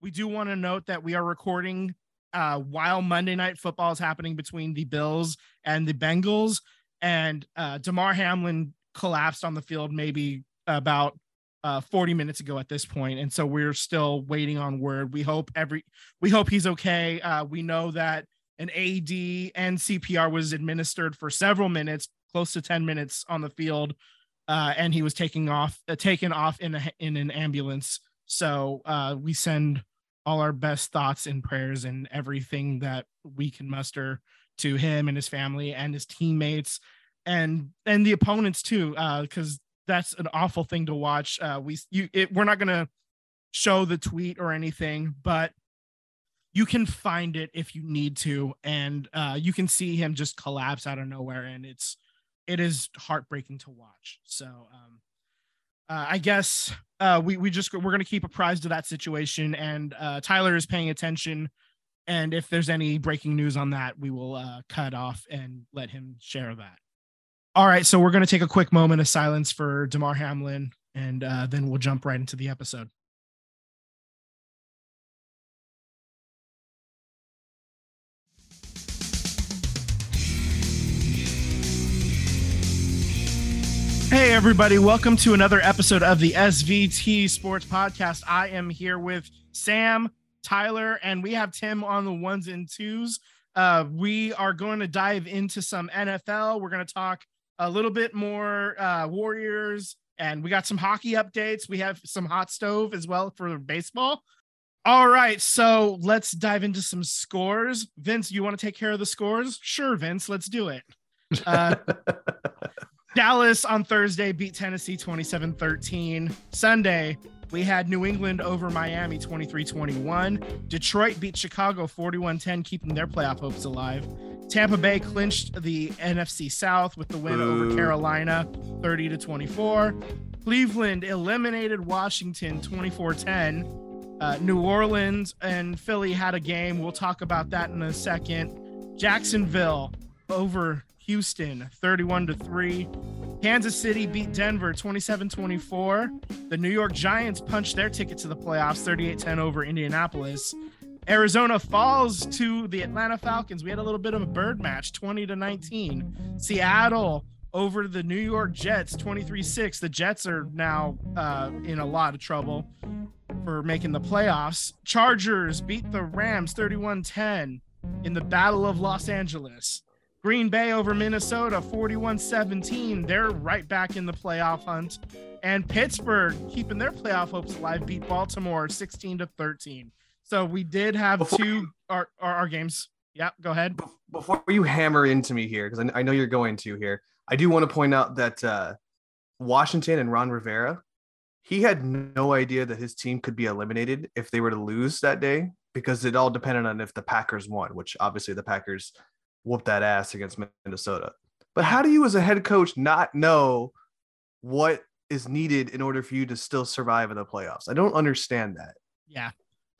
we do want to note that we are recording uh, while Monday Night Football is happening between the Bills and the Bengals, and uh, Damar Hamlin collapsed on the field maybe about uh, 40 minutes ago at this point, and so we're still waiting on word. We hope every we hope he's okay. Uh, we know that an AED and CPR was administered for several minutes, close to 10 minutes on the field, uh, and he was taking off uh, taken off in a in an ambulance. So uh, we send all our best thoughts and prayers and everything that we can muster to him and his family and his teammates and and the opponents too Uh, because uh, that's an awful thing to watch. Uh, we you it, we're not gonna show the tweet or anything but you can find it if you need to and uh, you can see him just collapse out of nowhere and it's it is heartbreaking to watch. So um uh, I guess uh, we we just we're gonna keep apprised of that situation, and uh, Tyler is paying attention. And if there's any breaking news on that, we will uh, cut off and let him share that. All right, so we're gonna take a quick moment of silence for Damar Hamlin, and uh, then we'll jump right into the episode. Hey, everybody, welcome to another episode of the SVT Sports Podcast. I am here with Sam, Tyler, and we have Tim on the ones and twos. Uh, we are going to dive into some NFL. We're going to talk a little bit more uh, Warriors, and we got some hockey updates. We have some hot stove as well for baseball. All right, so let's dive into some scores. Vince, you want to take care of the scores? Sure, Vince, let's do it. Uh, Dallas on Thursday beat Tennessee 27 13. Sunday, we had New England over Miami 23 21. Detroit beat Chicago 41 10, keeping their playoff hopes alive. Tampa Bay clinched the NFC South with the win Ooh. over Carolina 30 to 24. Cleveland eliminated Washington 24 10. Uh, New Orleans and Philly had a game. We'll talk about that in a second. Jacksonville over Houston 31 to 3. Kansas City beat Denver 27-24. The New York Giants punched their ticket to the playoffs 38-10 over Indianapolis. Arizona falls to the Atlanta Falcons. We had a little bit of a bird match 20 to 19. Seattle over the New York Jets 23-6. The Jets are now uh, in a lot of trouble for making the playoffs. Chargers beat the Rams 31-10 in the Battle of Los Angeles. Green Bay over Minnesota 41 17. They're right back in the playoff hunt. And Pittsburgh, keeping their playoff hopes alive, beat Baltimore 16 to 13. So we did have before two our, our, our, games. Yeah, go ahead. Before you hammer into me here, because I, I, know you're going to here, I do want to point out that uh, Washington and Ron Rivera, he had no idea that his team could be eliminated if they were to lose that day because it all depended on if the Packers won, which obviously the Packers whoop that ass against Minnesota. But how do you, as a head coach, not know what is needed in order for you to still survive in the playoffs? I don't understand that. Yeah.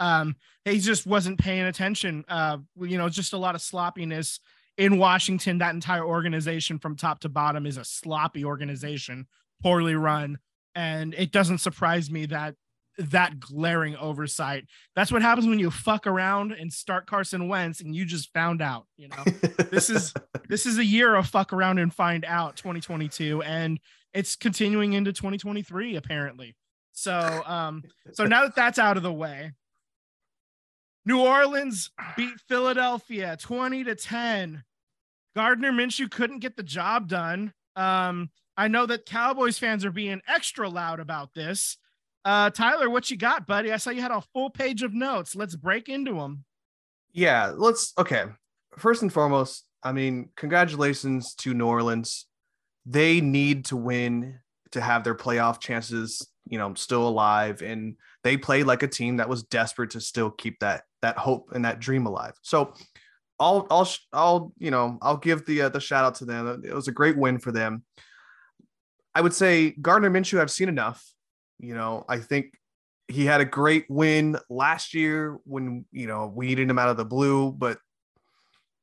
Um, he just wasn't paying attention. Uh, you know, just a lot of sloppiness in Washington. That entire organization from top to bottom is a sloppy organization, poorly run. And it doesn't surprise me that that glaring oversight. That's what happens when you fuck around and start Carson Wentz and you just found out, you know. this is this is a year of fuck around and find out 2022 and it's continuing into 2023 apparently. So um so now that that's out of the way, New Orleans beat Philadelphia 20 to 10. Gardner Minshew couldn't get the job done. Um I know that Cowboys fans are being extra loud about this. Uh, Tyler, what you got, buddy? I saw you had a full page of notes. Let's break into them. Yeah, let's. Okay. First and foremost, I mean, congratulations to New Orleans. They need to win to have their playoff chances, you know, still alive. And they played like a team that was desperate to still keep that that hope and that dream alive. So I'll I'll I'll you know I'll give the uh, the shout out to them. It was a great win for them. I would say Gardner Minshew. I've seen enough. You know, I think he had a great win last year when, you know, we needed him out of the blue, but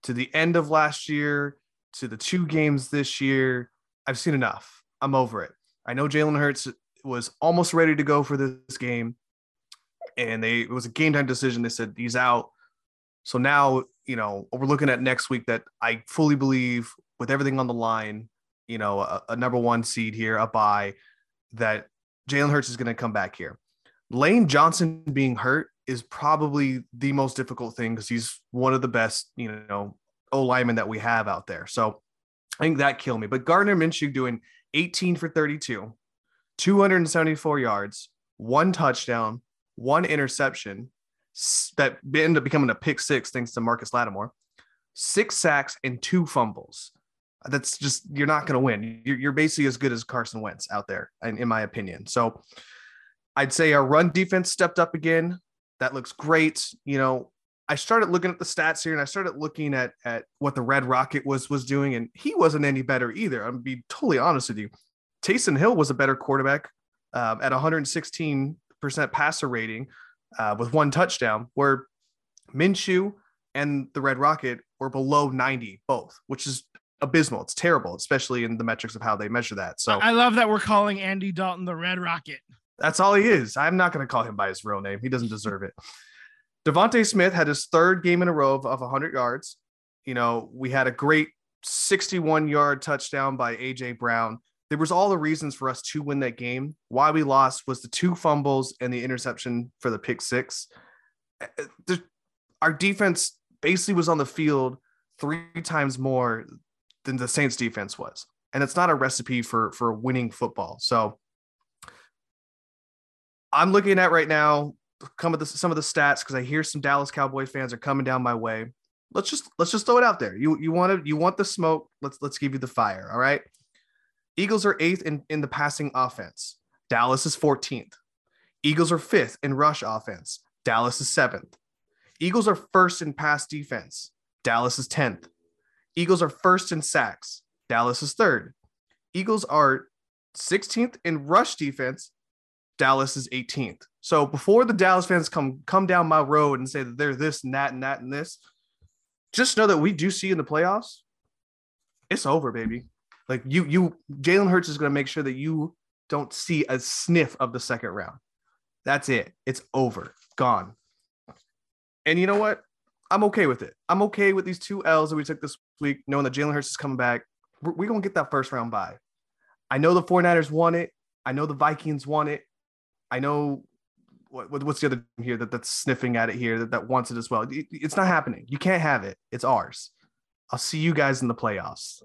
to the end of last year, to the two games this year, I've seen enough. I'm over it. I know Jalen Hurts was almost ready to go for this game. and they it was a game time decision. They said he's out. So now, you know, we're looking at next week that I fully believe with everything on the line, you know, a, a number one seed here, a bye, that Jalen Hurts is going to come back here. Lane Johnson being hurt is probably the most difficult thing because he's one of the best, you know, O linemen that we have out there. So I think that killed me. But Gardner Minshew doing 18 for 32, 274 yards, one touchdown, one interception that ended up becoming a pick six thanks to Marcus Lattimore, six sacks and two fumbles. That's just you're not going to win. You're, you're basically as good as Carson Wentz out there, in, in my opinion. So I'd say our run defense stepped up again. That looks great. You know, I started looking at the stats here and I started looking at at what the Red Rocket was was doing, and he wasn't any better either. I'm be totally honest with you. Taysom Hill was a better quarterback uh, at 116 percent passer rating uh, with one touchdown, where Minshew and the Red Rocket were below 90 both, which is abysmal. It's terrible, especially in the metrics of how they measure that. So I love that we're calling Andy Dalton the Red Rocket. That's all he is. I'm not going to call him by his real name. He doesn't deserve it. DeVonta Smith had his third game in a row of, of 100 yards. You know, we had a great 61 yard touchdown by AJ Brown. There was all the reasons for us to win that game. Why we lost was the two fumbles and the interception for the pick six. Uh, uh, the, our defense basically was on the field three times more than the Saints defense was. And it's not a recipe for for winning football. So I'm looking at right now some of the some of the stats because I hear some Dallas Cowboys fans are coming down my way. Let's just let's just throw it out there. You you want to you want the smoke? Let's let's give you the fire. All right. Eagles are eighth in, in the passing offense. Dallas is 14th. Eagles are fifth in rush offense. Dallas is seventh. Eagles are first in pass defense. Dallas is 10th. Eagles are first in sacks. Dallas is third. Eagles are 16th in rush defense. Dallas is 18th. So before the Dallas fans come come down my road and say that they're this and that and that and this, just know that we do see in the playoffs, it's over, baby. Like you, you Jalen Hurts is going to make sure that you don't see a sniff of the second round. That's it. It's over. Gone. And you know what? I'm okay with it. I'm okay with these two L's that we took this week, knowing that Jalen Hurts is coming back. We're, we're going to get that first round bye. I know the 49ers want it. I know the Vikings want it. I know what, what's the other here that, that's sniffing at it here that, that wants it as well. It, it's not happening. You can't have it. It's ours. I'll see you guys in the playoffs.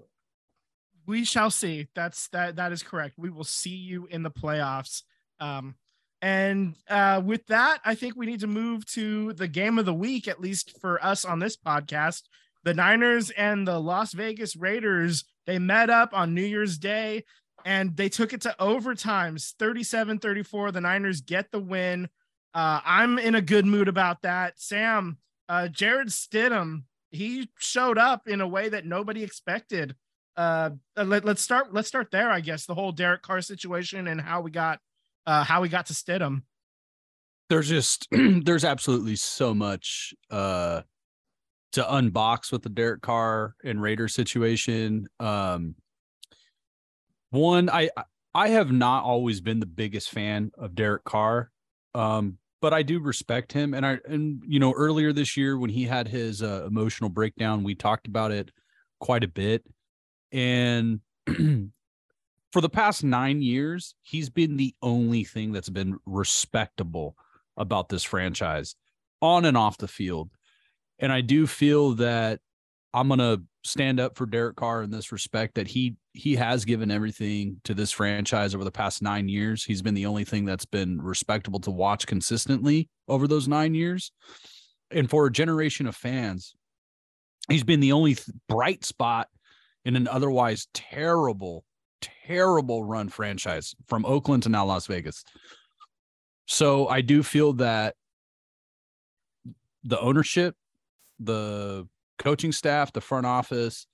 We shall see. That's that. That is correct. We will see you in the playoffs. Um, and uh, with that, I think we need to move to the game of the week, at least for us on this podcast. The Niners and the Las Vegas Raiders, they met up on New Year's Day and they took it to overtimes 37 34. The Niners get the win. Uh, I'm in a good mood about that. Sam, uh, Jarrett Stidham, he showed up in a way that nobody expected. Uh, let, us start. Let's start there. I guess the whole Derek Carr situation and how we got uh, how we got to Stidham. There's just there's absolutely so much uh, to unbox with the Derek Carr and Raider situation. Um, one, I I have not always been the biggest fan of Derek Carr, um, but I do respect him. And I and you know earlier this year when he had his uh, emotional breakdown, we talked about it quite a bit. And for the past nine years, he's been the only thing that's been respectable about this franchise on and off the field. And I do feel that I'm going to stand up for Derek Carr in this respect that he he has given everything to this franchise over the past 9 years. He's been the only thing that's been respectable to watch consistently over those 9 years. And for a generation of fans, he's been the only th- bright spot in an otherwise terrible terrible run franchise from Oakland to now Las Vegas. So I do feel that the ownership, the coaching staff, the front office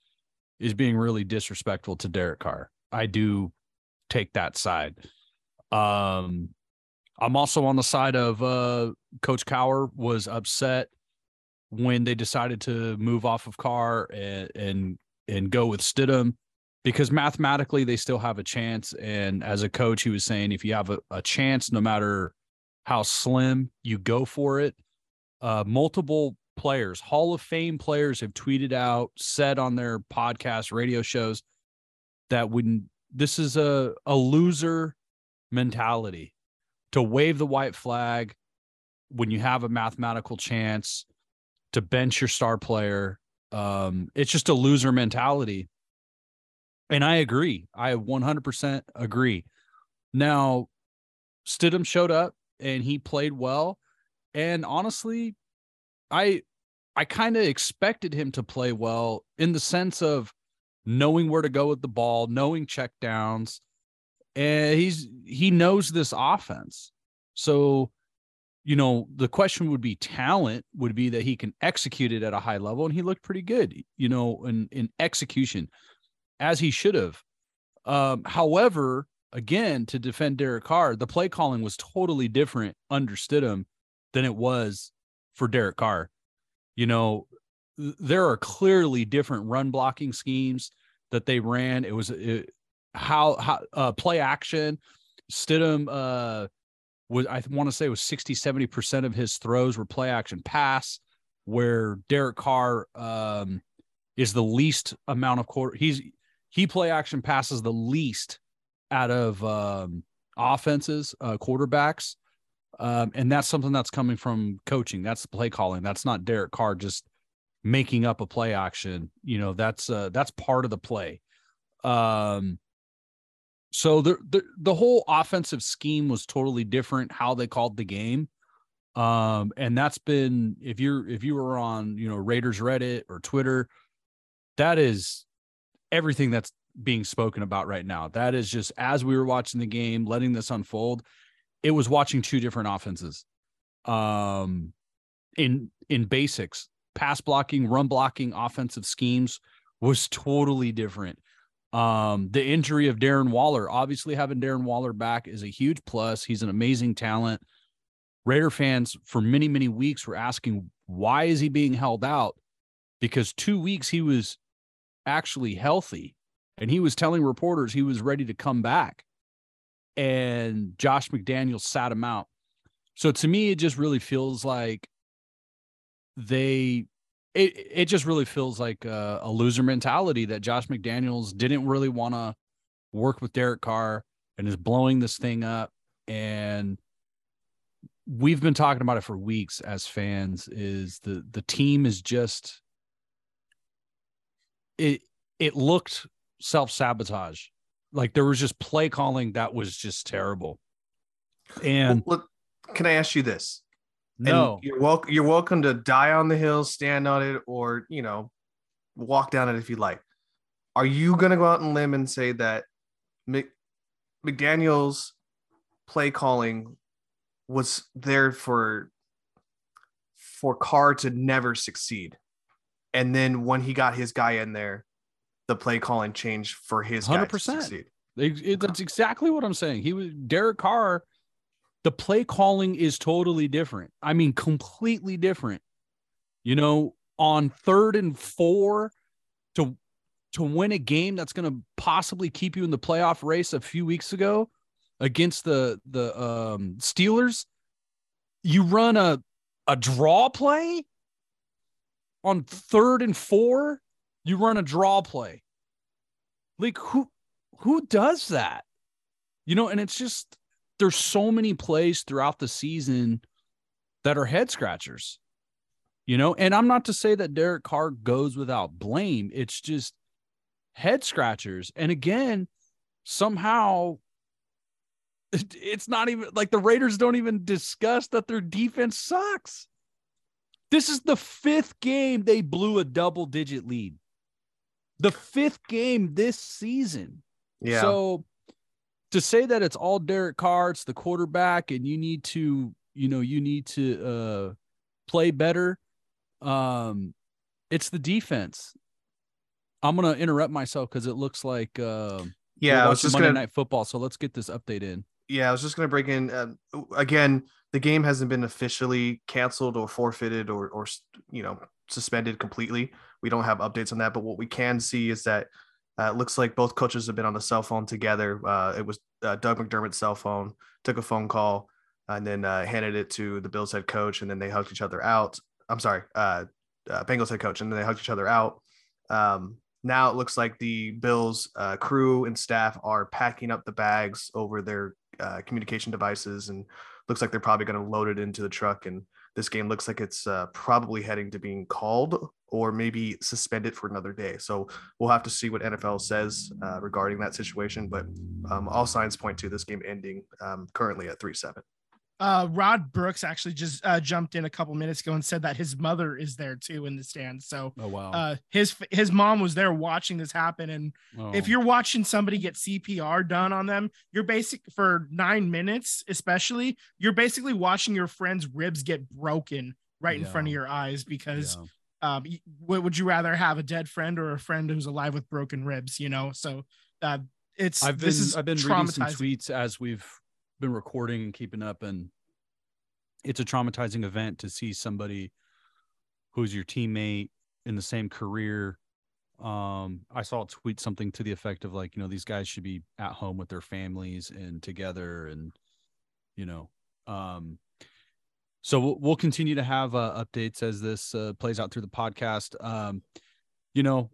is being really disrespectful to Derek Carr. I do take that side. Um, I'm also on the side of uh, Coach Cowher was upset when they decided to move off of Carr and and and go with Stidham because mathematically they still have a chance. And as a coach, he was saying if you have a, a chance, no matter how slim you go for it. Uh, multiple players, Hall of Fame players, have tweeted out, said on their podcast, radio shows that when this is a a loser mentality to wave the white flag when you have a mathematical chance to bench your star player. Um, it's just a loser mentality. And I agree. I 100% agree. Now, Stidham showed up and he played well. And honestly, I I kind of expected him to play well in the sense of knowing where to go with the ball, knowing check downs. And he's he knows this offense. So, you know, the question would be talent would be that he can execute it at a high level and he looked pretty good, you know, in in execution as he should have. Um, however, again, to defend Derek Carr, the play calling was totally different under Stidham than it was for Derek Carr. You know, there are clearly different run blocking schemes that they ran. It was it, how how uh, play action. Stidham uh, was I want to say was 60 70% of his throws were play action pass where Derek Carr um, is the least amount of quarter he's he play action passes the least out of um, offenses, uh, quarterbacks. Um, and that's something that's coming from coaching. That's the play calling. That's not Derek Carr just making up a play action. You know, that's uh, that's part of the play. Um, so the, the the whole offensive scheme was totally different. How they called the game, um, and that's been if you're if you were on you know Raiders Reddit or Twitter, that is everything that's being spoken about right now. That is just as we were watching the game, letting this unfold, it was watching two different offenses. Um in in basics, pass blocking, run blocking, offensive schemes was totally different. Um the injury of Darren Waller, obviously having Darren Waller back is a huge plus. He's an amazing talent. Raider fans for many many weeks were asking why is he being held out? Because 2 weeks he was actually healthy. And he was telling reporters he was ready to come back. And Josh McDaniels sat him out. So to me it just really feels like they it it just really feels like a, a loser mentality that Josh McDaniels didn't really want to work with Derek Carr and is blowing this thing up. And we've been talking about it for weeks as fans is the the team is just it it looked self sabotage. Like there was just play calling that was just terrible. And well, look, can I ask you this? No, and you're welcome. You're welcome to die on the hill, stand on it, or you know, walk down it if you like. Are you gonna go out and limb and say that Mc, McDaniel's play calling was there for for Carr to never succeed, and then when he got his guy in there, the play calling changed for his hundred percent. That's exactly what I'm saying. He was Derek Carr. The play calling is totally different. I mean, completely different. You know, on third and four to to win a game that's going to possibly keep you in the playoff race a few weeks ago against the the um, Steelers, you run a a draw play on third and four you run a draw play. Like who who does that? You know, and it's just there's so many plays throughout the season that are head scratchers. You know, and I'm not to say that Derek Carr goes without blame. It's just head scratchers. And again, somehow it's not even like the Raiders don't even discuss that their defense sucks. This is the fifth game they blew a double digit lead the fifth game this season. Yeah. So to say that it's all Derek Carr, it's the quarterback, and you need to, you know, you need to uh play better. Um, it's the defense. I'm gonna interrupt myself because it looks like uh yeah, I was just Monday gonna night football. So let's get this update in. Yeah, I was just gonna bring in uh, again. The game hasn't been officially canceled or forfeited or or you know suspended completely. We don't have updates on that, but what we can see is that uh, it looks like both coaches have been on the cell phone together. Uh, it was uh, Doug McDermott's cell phone, took a phone call. and then uh, handed it to the Bills head coach, and then they hugged each other out. I'm sorry, uh, Bengals head coach, and then they hugged each other out. Um, now it looks like the Bills uh, crew and staff are packing up the bags over their uh, communication devices, and looks like they're probably going to load it into the truck. And this game looks like it's uh, probably heading to being called or maybe suspended for another day. So we'll have to see what NFL says uh, regarding that situation. But um, all signs point to this game ending um, currently at three seven uh, Rod Brooks actually just uh, jumped in a couple minutes ago and said that his mother is there too in the stands. So, oh wow, uh, his his mom was there watching this happen. And oh. if you're watching somebody get CPR done on them, you're basic for nine minutes, especially, you're basically watching your friend's ribs get broken right yeah. in front of your eyes because. Yeah. Um, would you rather have a dead friend or a friend who's alive with broken ribs? You know, so uh, it's I've been I've been reading some tweets as we've been recording and keeping up and it's a traumatizing event to see somebody who's your teammate in the same career. Um i saw a tweet something to the effect of like you know these guys should be at home with their families and together and you know um so we'll, we'll continue to have uh, updates as this uh, plays out through the podcast. Um you know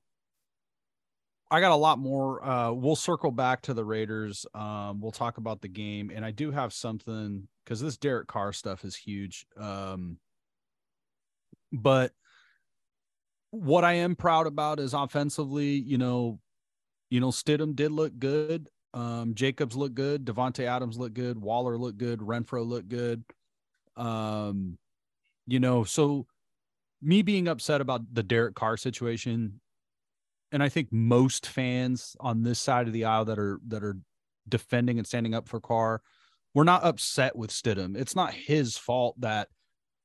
I got a lot more. Uh, we'll circle back to the Raiders. Um, we'll talk about the game, and I do have something because this Derek Carr stuff is huge. Um, but what I am proud about is offensively, you know, you know, Stidham did look good. Um, Jacobs looked good. Davante Adams looked good. Waller looked good. Renfrow looked good. Um, you know, so me being upset about the Derek Carr situation and I think most fans on this side of the aisle that are that are defending and standing up for Carr, we're not upset with Stidham. It's not his fault that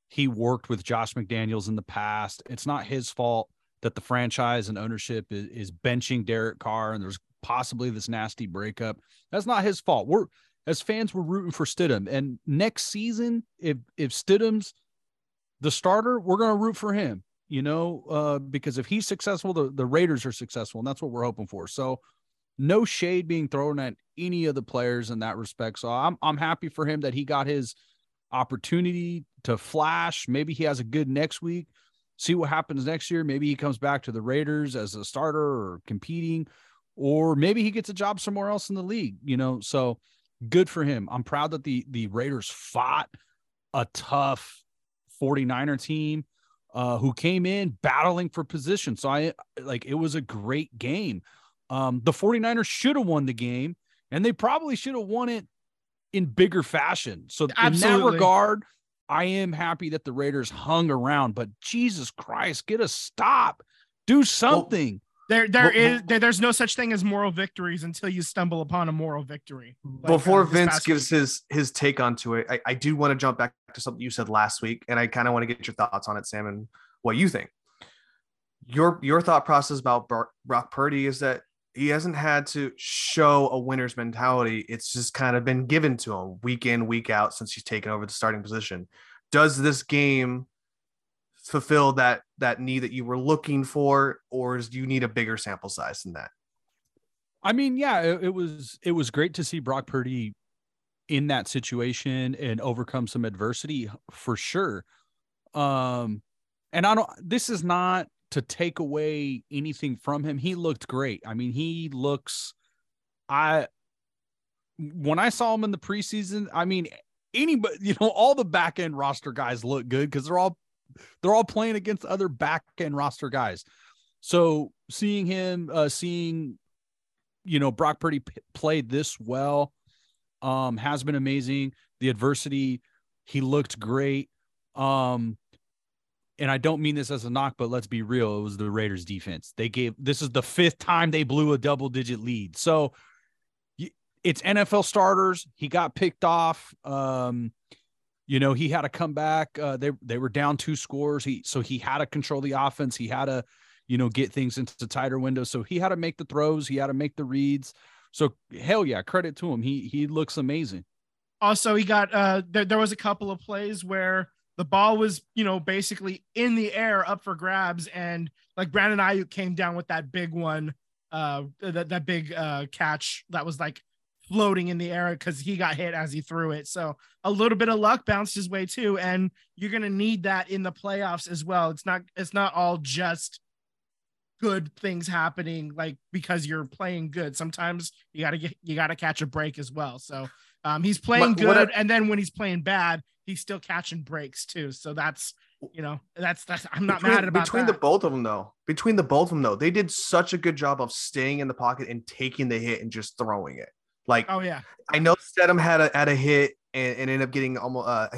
he worked with Josh McDaniels in the past. It's not his fault that the franchise and ownership is, is benching Derek Carr and there's possibly this nasty breakup. That's not his fault. We're as fans, we're rooting for Stidham. And next season, if if Stidham's the starter, we're gonna root for him you know, uh, because if he's successful, the, the Raiders are successful, and that's what we're hoping for. So, no shade being thrown at any of the players in that respect. So, I'm I'm happy for him that he got his opportunity to flash. Maybe he has a good next week. See what happens next year. Maybe he comes back to the Raiders as a starter or competing, or maybe he gets a job somewhere else in the league. You know, so good for him. I'm proud that the the Raiders fought a tough 49er team uh, who came in battling for position. So I like it was a great game. Um, the 49ers should have won the game and they probably should have won it in bigger fashion. So Absolutely. in that regard, I am happy that the Raiders hung around, but Jesus Christ, get a stop. Do something. There, there is there, there's no such thing as moral victories until you stumble upon a moral victory. Like, Before uh, Vince gives week. his his take onto it, I, I do want to jump back to something you said last week, and I kind of want to get your thoughts on it, Sam, and what you think. Your your thought process about Brock Purdy is that he hasn't had to show a winner's mentality. It's just kind of been given to him week in, week out since he's taken over the starting position. Does this game fulfill that that need that you were looking for, or do you need a bigger sample size than that? I mean, yeah, it, it was it was great to see Brock Purdy in that situation and overcome some adversity for sure. Um, and I don't. This is not to take away anything from him. He looked great. I mean, he looks. I when I saw him in the preseason, I mean, anybody, you know, all the back end roster guys look good because they're all they're all playing against other back end roster guys. So seeing him, uh, seeing, you know, Brock Purdy p- played this well, um, has been amazing. The adversity, he looked great. Um, and I don't mean this as a knock, but let's be real. It was the Raiders defense. They gave this is the fifth time they blew a double digit lead. So it's NFL starters. He got picked off. Um, you know, he had to come back. Uh, they they were down two scores. He so he had to control the offense. He had to, you know, get things into tighter windows. So he had to make the throws. He had to make the reads. So hell yeah, credit to him. He he looks amazing. Also, he got uh there, there was a couple of plays where the ball was, you know, basically in the air up for grabs. And like Brandon Aiyuk came down with that big one, uh that, that big uh catch that was like floating in the air because he got hit as he threw it. So a little bit of luck bounced his way too, and you're gonna need that in the playoffs as well. It's not it's not all just good things happening like because you're playing good. Sometimes you gotta get you gotta catch a break as well. So um, he's playing What- what good, I- and then when he's playing bad, he's still catching breaks too. So that's you know that's that's I'm not between, mad about between that. the both of them though. Between the both of them though, they did such a good job of staying in the pocket and taking the hit and just throwing it. Like oh yeah, I know Stedham had a had a hit and, and ended up getting almost uh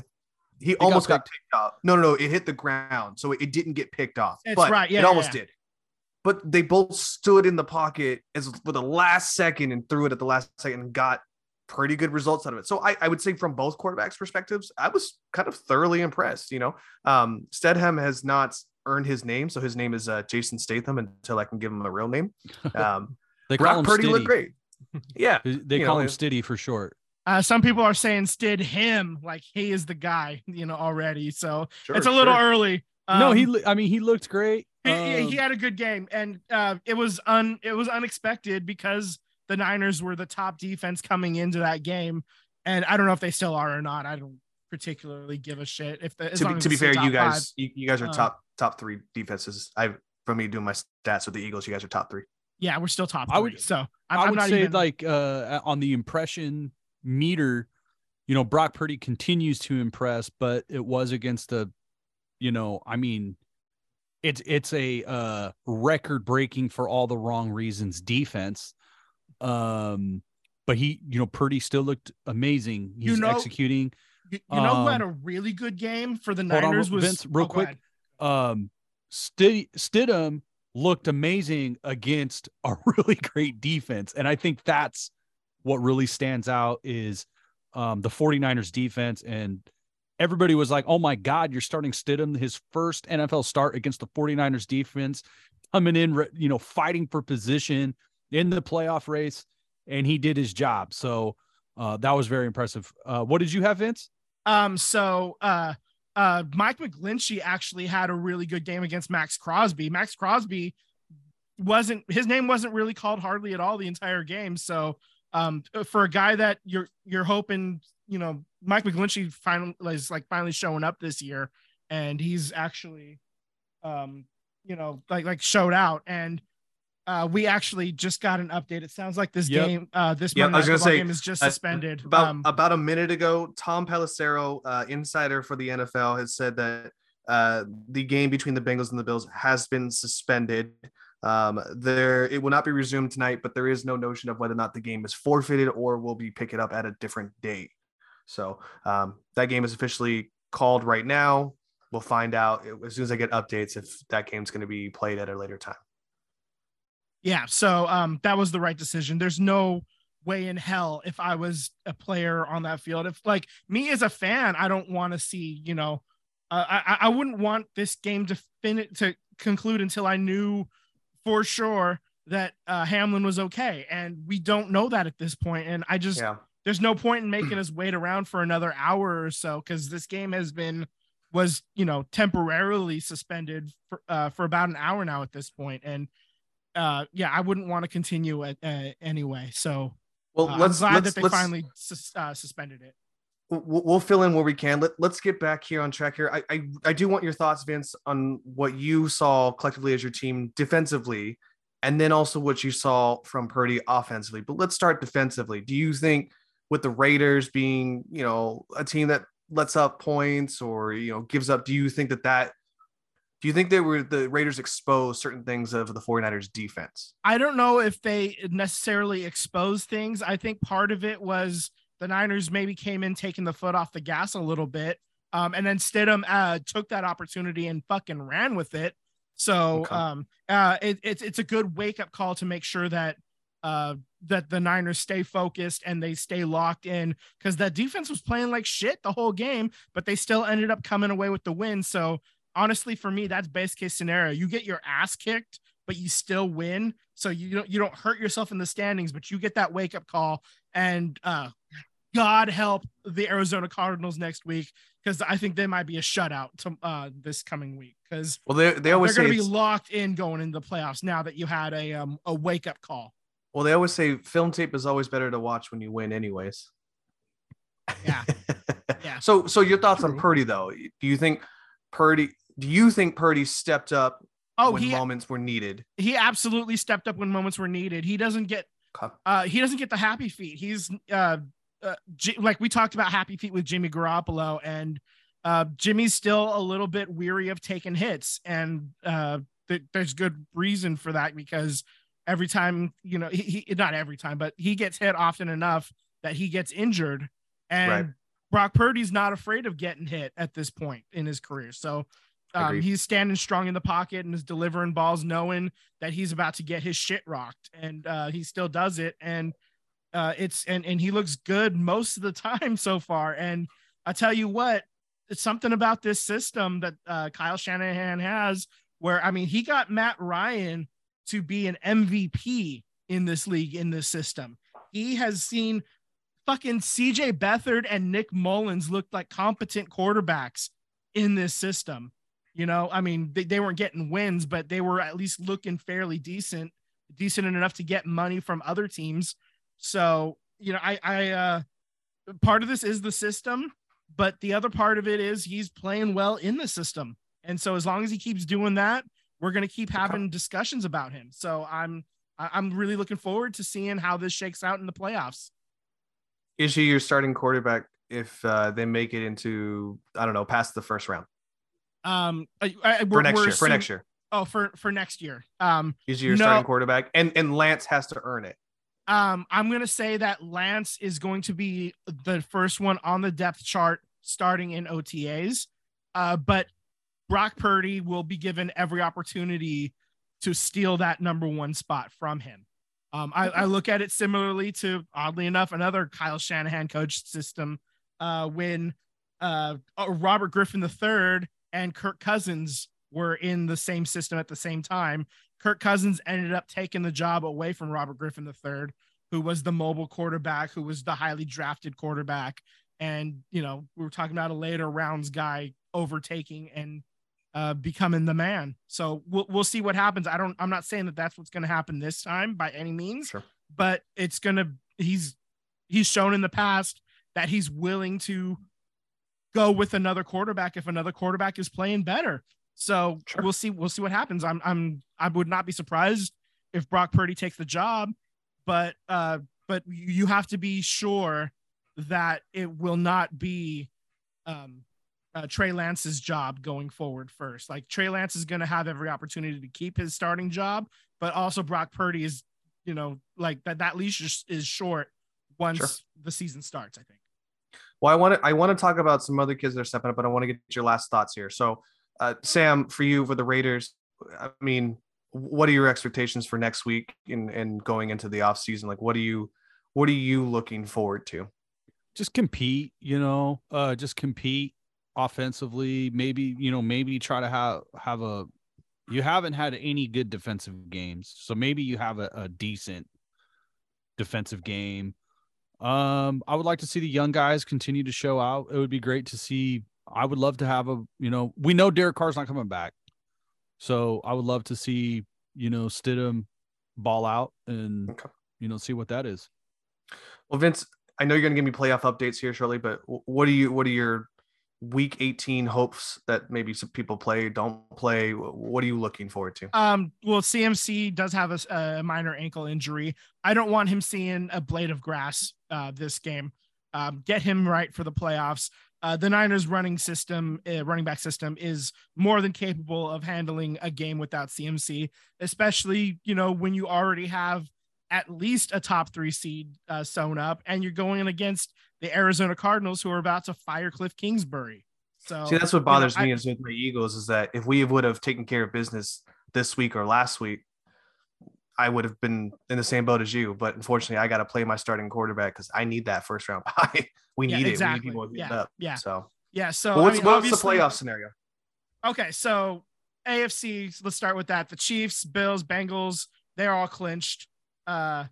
he got almost got, picked up. No, no, no, it hit the ground, so it, it didn't get picked off. It's but right, yeah, it yeah, almost yeah. did. But they both stood in the pocket as for the last second and threw it at the last second and got pretty good results out of it. So I, I would say from both quarterbacks' perspectives, I was kind of thoroughly impressed. You know, um, Stedham has not earned his name, so his name is uh, Jason Statham until I can give him a real name. Um, They call Brock him Purdy Stiddy. looked great. Yeah, They call know, him it- Stiddy for short. uh, some people are saying stid him like he is the guy, you know already. So sure, it's a little sure. early. no, he. Um, I mean, he looked great. he, he- Um, he had a good game and uh it was un it was unexpected because the niners were the top defense coming into that game and i don't know if they still are or not i don't particularly give a shit if the to be, to be fair, top you five. guys you, you guys are Um, top top three defenses. I from me doing my stats with the Eagles, you guys are top three. Yeah we're still top I would- so i'm, I would not say even like uh on the impression meter, you know, Brock Purdy continues to impress, but it was against a, you know, I mean, it's it's a uh record breaking for all the wrong reasons defense. Um, but he, you know, Purdy still looked amazing. You He's know- executing. you, you know who had a um, really good game for the hold on, niners was Vince, real oh, quick. um Stid- Stidham looked amazing against a really great defense. And I think that's what really stands out is um the 49ers defense and everybody was like, "Oh my god, you're starting Stidham his first NFL start against the 49ers defense coming in, you know, fighting for position in the playoff race and he did his job." So uh that was very impressive. Uh what did you have, Vince? Um, so uh uh Mike McGlinchey actually had a really good game against Maxx Crosby. Maxx Crosby wasn't his name wasn't really called hardly at all the entire game. So um for a guy that you're you're hoping, you know, Mike McGlinchey finally is like finally showing up this year and he's actually um you know like like showed out and uh, we actually just got an update. It sounds like this Yep. game, uh, this Yep, Monday I was gonna Football say, game is just uh, suspended. About um, about a minute ago, Tom Pelissero, uh, insider for the NFL, has said that uh, the game between the Bengals and the Bills has been suspended. Um, there, it will not be resumed tonight, but there is no notion of whether or not the game is forfeited or will be picked it up at a different date. So um, that game is officially called right now. We'll find out as soon as I get updates if that game's going to be played at a later time. Yeah so um that was the right decision there's no way in hell if i was a player on that field if like me as a fan i don't want to see you know uh, i i wouldn't want this game to fin to conclude until i knew for sure that uh hamlin was okay and we don't know that at this point. and i just Yeah. there's no point in making us wait around for another hour or so because this game has been was you know temporarily suspended for uh, for about an hour now at this point and uh yeah i wouldn't want to continue it uh, anyway so Well, uh, let's i'm glad let's, that they finally sus- uh, suspended it we'll we'll fill in where we can. Let, let's get back here on track here. I, I I do want your thoughts, Vince, on what you saw collectively as your team defensively, and then also what you saw from Purdy offensively. But let's start defensively. Do you think with the Raiders being, you know, a team that lets up points or you know gives up, do you think that that do you think they were the Raiders exposed certain things of the 49ers defense? i don't know if they necessarily exposed things i think part of it was the niners maybe came in taking the foot off the gas a little bit um, and then stidham uh, took that opportunity and fucking ran with it so Okay. um, uh, it, it's it's a good wake up call to make sure that uh, that the Niners stay focused and they stay locked in because that defense was playing like shit the whole game, but they still ended up coming away with the win. So honestly, for me, that's best case scenario. You get your ass kicked, but you still win. So you don't you don't hurt yourself in the standings, but you get that wake up call. And uh, God help the Arizona Cardinals next week because I think they might be a shutout to uh, this coming week because Well, they they always they're going to be locked in going into the playoffs now that you had a um, a wake up call. Well, they always say film tape is always better to watch when you win, anyways. Yeah. Yeah. So, so your thoughts on Purdy though? Do you think Purdy? Do you think Purdy stepped up Oh, when he moments were needed? he absolutely stepped up when moments were needed. He doesn't get uh he doesn't get the happy feet. He's uh, uh J- like we talked about happy feet with Jimmy Garoppolo and uh Jimmy's still a little bit weary of taking hits and uh th- there's good reason for that because every time, you know, he, he not every time, but he gets hit often enough that he gets injured and Right. Brock Purdy's not afraid of getting hit at this point in his career. So um, he's standing strong in the pocket and is delivering balls, knowing that he's about to get his shit rocked, and uh, he still does it. And uh, it's and and he looks good most of the time so far. And I tell you what, it's something about this system that uh, Kyle Shanahan has, where I mean, he got Matt Ryan to be an MVP in this league in this system. He has seen fucking CJ Beathard and Nick Mullens look like competent quarterbacks in this system. You know, I mean, they, they weren't getting wins, but they were at least looking fairly decent, decent enough to get money from other teams. So, you know, I, I, uh, part of this is the system, but the other part of it is he's playing well in the system. And so as long as he keeps doing that, we're going to keep having discussions about him. So I'm, I'm really looking forward to seeing how this shakes out in the playoffs. Is he your starting quarterback if uh, they make it into I don't know past the first round Um, I, I, for next year? For next year, Oh, for for next year. Um, is your No. starting quarterback? And and Lance has to earn it. um, I'm gonna say that Lance is going to be the first one on the depth chart starting in OTAs. Uh, but Brock Purdy will be given every opportunity to steal that number one spot from him. Um, I, I look at it similarly to oddly enough another Kyle Shanahan coach system uh, when uh, uh, Robert Griffin III and Kirk Cousins were in the same system at the same time. Kirk Cousins ended up taking the job away from Robert Griffin III, who was the mobile quarterback, who was the highly drafted quarterback. And, you know, we were talking about a later rounds guy overtaking and uh, becoming the man. So we'll, we'll see what happens. I don't, I'm not saying that that's what's going to happen this time by any means, Sure. but it's going to, he's, he's shown in the past that he's willing to go with another quarterback if another quarterback is playing better. So Sure. we'll see. We'll see what happens. I'm I'm I would not be surprised if Brock Purdy takes the job, but uh, but you have to be sure that it will not be um, uh, Trey Lance's job going forward first. Like Trey Lance is going to have every opportunity to keep his starting job, but also Brock Purdy is, you know, like that that leash is, is short once Sure. the season starts. I think. Well, I want to I want to talk about some other kids that are stepping up, but I want to get your last thoughts here. So, uh, Sam, for you for the Raiders, I mean, what are your expectations for next week and and going into the off season? Like, what are you what are you looking forward to? just compete, you know, uh just compete offensively, maybe, you know, maybe try to have have a you haven't had any good defensive games. So maybe you have a, a decent defensive game. Um, I would like to see the young guys continue to show out. It would be great to see. I would love to have a, you know, we know Derek Carr's not coming back. So I would love to see, you know, Stidham ball out and Okay. you know, see what that is. Well, Vince, I know you're going to give me playoff updates here shortly, but what are you what are your week 18 hopes that maybe some people play, don't play? What are you looking forward to? Um, well, CMC does have a minor ankle injury. I don't want him seeing a blade of grass uh, this game. Um, get him right for the playoffs. Uh, the Niners running system, uh, running back system, is more than capable of handling a game without CMC, especially you know when you already have at least a top three seed uh, sewn up, and you're going against the Arizona Cardinals, who are about to fire Kliff Kingsbury. So See, that's what you know, bothers I- me is with my Eagles is that if we would have taken care of business this week or last week, I would have been in the same boat as you. But unfortunately, I got to play my starting quarterback because I need that first round bye. we Yeah, need exactly. it. We need people to Yeah, up. yeah. So, yeah. So Well, I what's, mean, what's the playoff scenario? Okay, so AFC, let's start with that. The Chiefs, Bills, Bengals, they're all clinched. Uh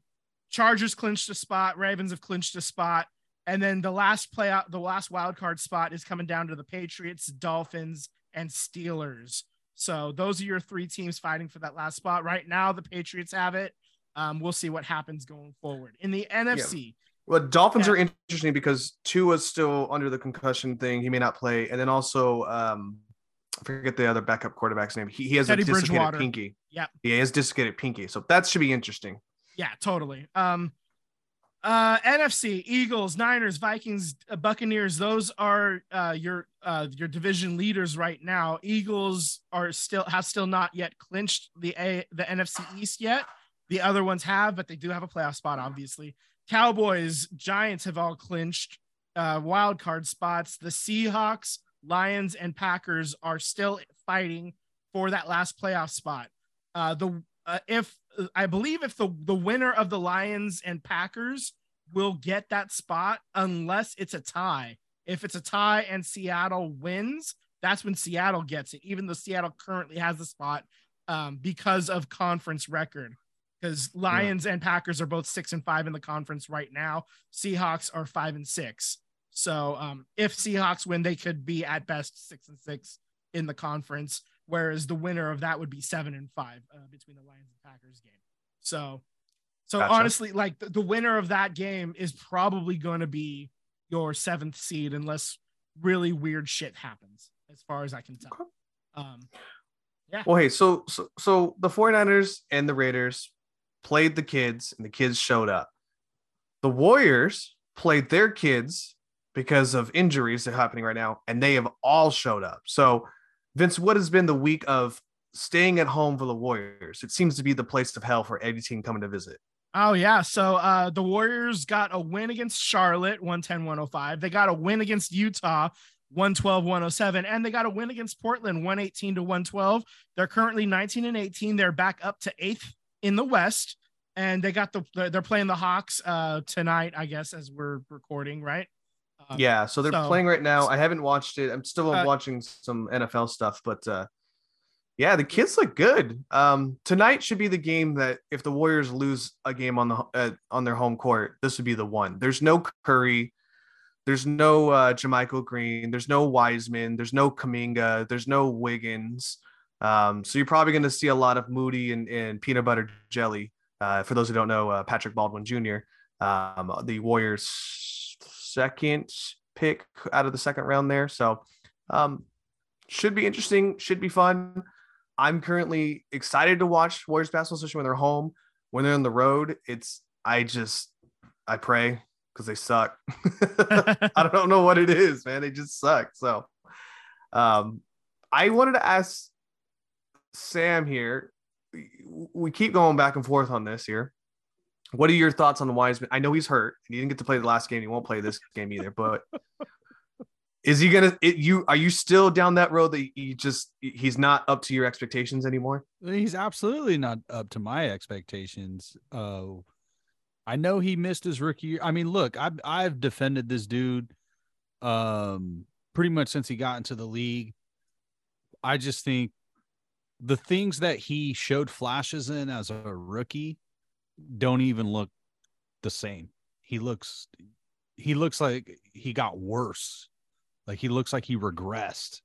Chargers clinched a spot, Ravens have clinched a spot. And then the last playout, the last wild card spot is coming down to the Patriots, Dolphins, and Steelers. So those are your three teams fighting for that last spot. Right now, the Patriots have it. Um, we'll see what happens going forward in the NFC. Well, Dolphins Yeah. are interesting because Tua's still under the concussion thing. He may not play, and then also um, I forget the other backup quarterback's name. He, he has Teddy a dislocated pinky. Yep. he has dislocated pinky, so that should be interesting. Yeah, totally. Um, uh, NFC: Eagles, Niners, Vikings, uh, Buccaneers. Those are uh, your uh, your division leaders right now. Eagles are still have still not yet clinched the a the NFC East yet. The other ones have, but they do have a playoff spot, obviously. Cowboys, Giants have all clinched uh, wild card spots. The Seahawks, Lions, and Packers are still fighting for that last playoff spot. Uh, the uh, if I believe if the the winner of the Lions and Packers will get that spot unless it's a tie. If it's a tie and Seattle wins, that's when Seattle gets it. Even though Seattle currently has the spot um, because of conference record. Because Lions and Packers are both six and five in the conference right now. Seahawks are five and six. So um, if Seahawks win, they could be at best six and six in the conference whereas the winner of that would be seven and five uh, between the Lions and Packers game. So, so Gotcha. honestly, like the, the winner of that game is probably going to be your seventh seed unless really weird shit happens, as far as I can tell. Okay. Um, yeah. Well, hey, so so so the 49ers and the Raiders played the kids and the kids showed up. The Warriors played their kids because of injuries that are happening right now, and they have all showed up. So, Vince, what has been the week of staying at home for the Warriors? It seems to be the place of hell for any team coming to visit. Oh yeah, so uh the Warriors got a win against Charlotte 110-105. They got a win against Utah 112-107 and they got a win against Portland 118 to 112. They're currently 19 and 18. They're back up to 8th in the West and they got the they're playing the Hawks uh tonight I guess as we're recording, right? Um, yeah, so they're so- playing right now. I haven't watched it. I'm still Uh, watching some NFL stuff, but uh yeah, the kids look good. Um tonight should be the game that if the Warriors lose a game on the uh, on their home court, this would be the one. There's no Curry, there's no uh JaMychal Green, there's no Wiseman, there's no Kuminga, there's no Wiggins. Um so you're probably going to see a lot of Moody and, and peanut butter jelly. Uh for those who don't know, uh, Patrick Baldwin Jr. Um the Warriors second pick out of the second round there. So um should be interesting, should be fun. I'm currently excited to watch Warriors basketball, especially when they're home. When they're on the road, it's I just I pray because they suck. I don't know what it is, man. They just suck. So um I wanted to ask Sam here. We keep going back and forth on this here. What are your thoughts on the Wiseman? I know he's hurt and he didn't get to play the last game. He won't play this game either, but is he gonna it, you are you still down that road that you just he's not up to your expectations anymore? He's absolutely not up to my expectations. Uh, I know he missed his rookie year. I mean, look, I've I've defended this dude um pretty much since he got into the league. I just think the things that he showed flashes in as a rookie don't even look the same. He looks he looks like he got worse. Like he looks like he regressed.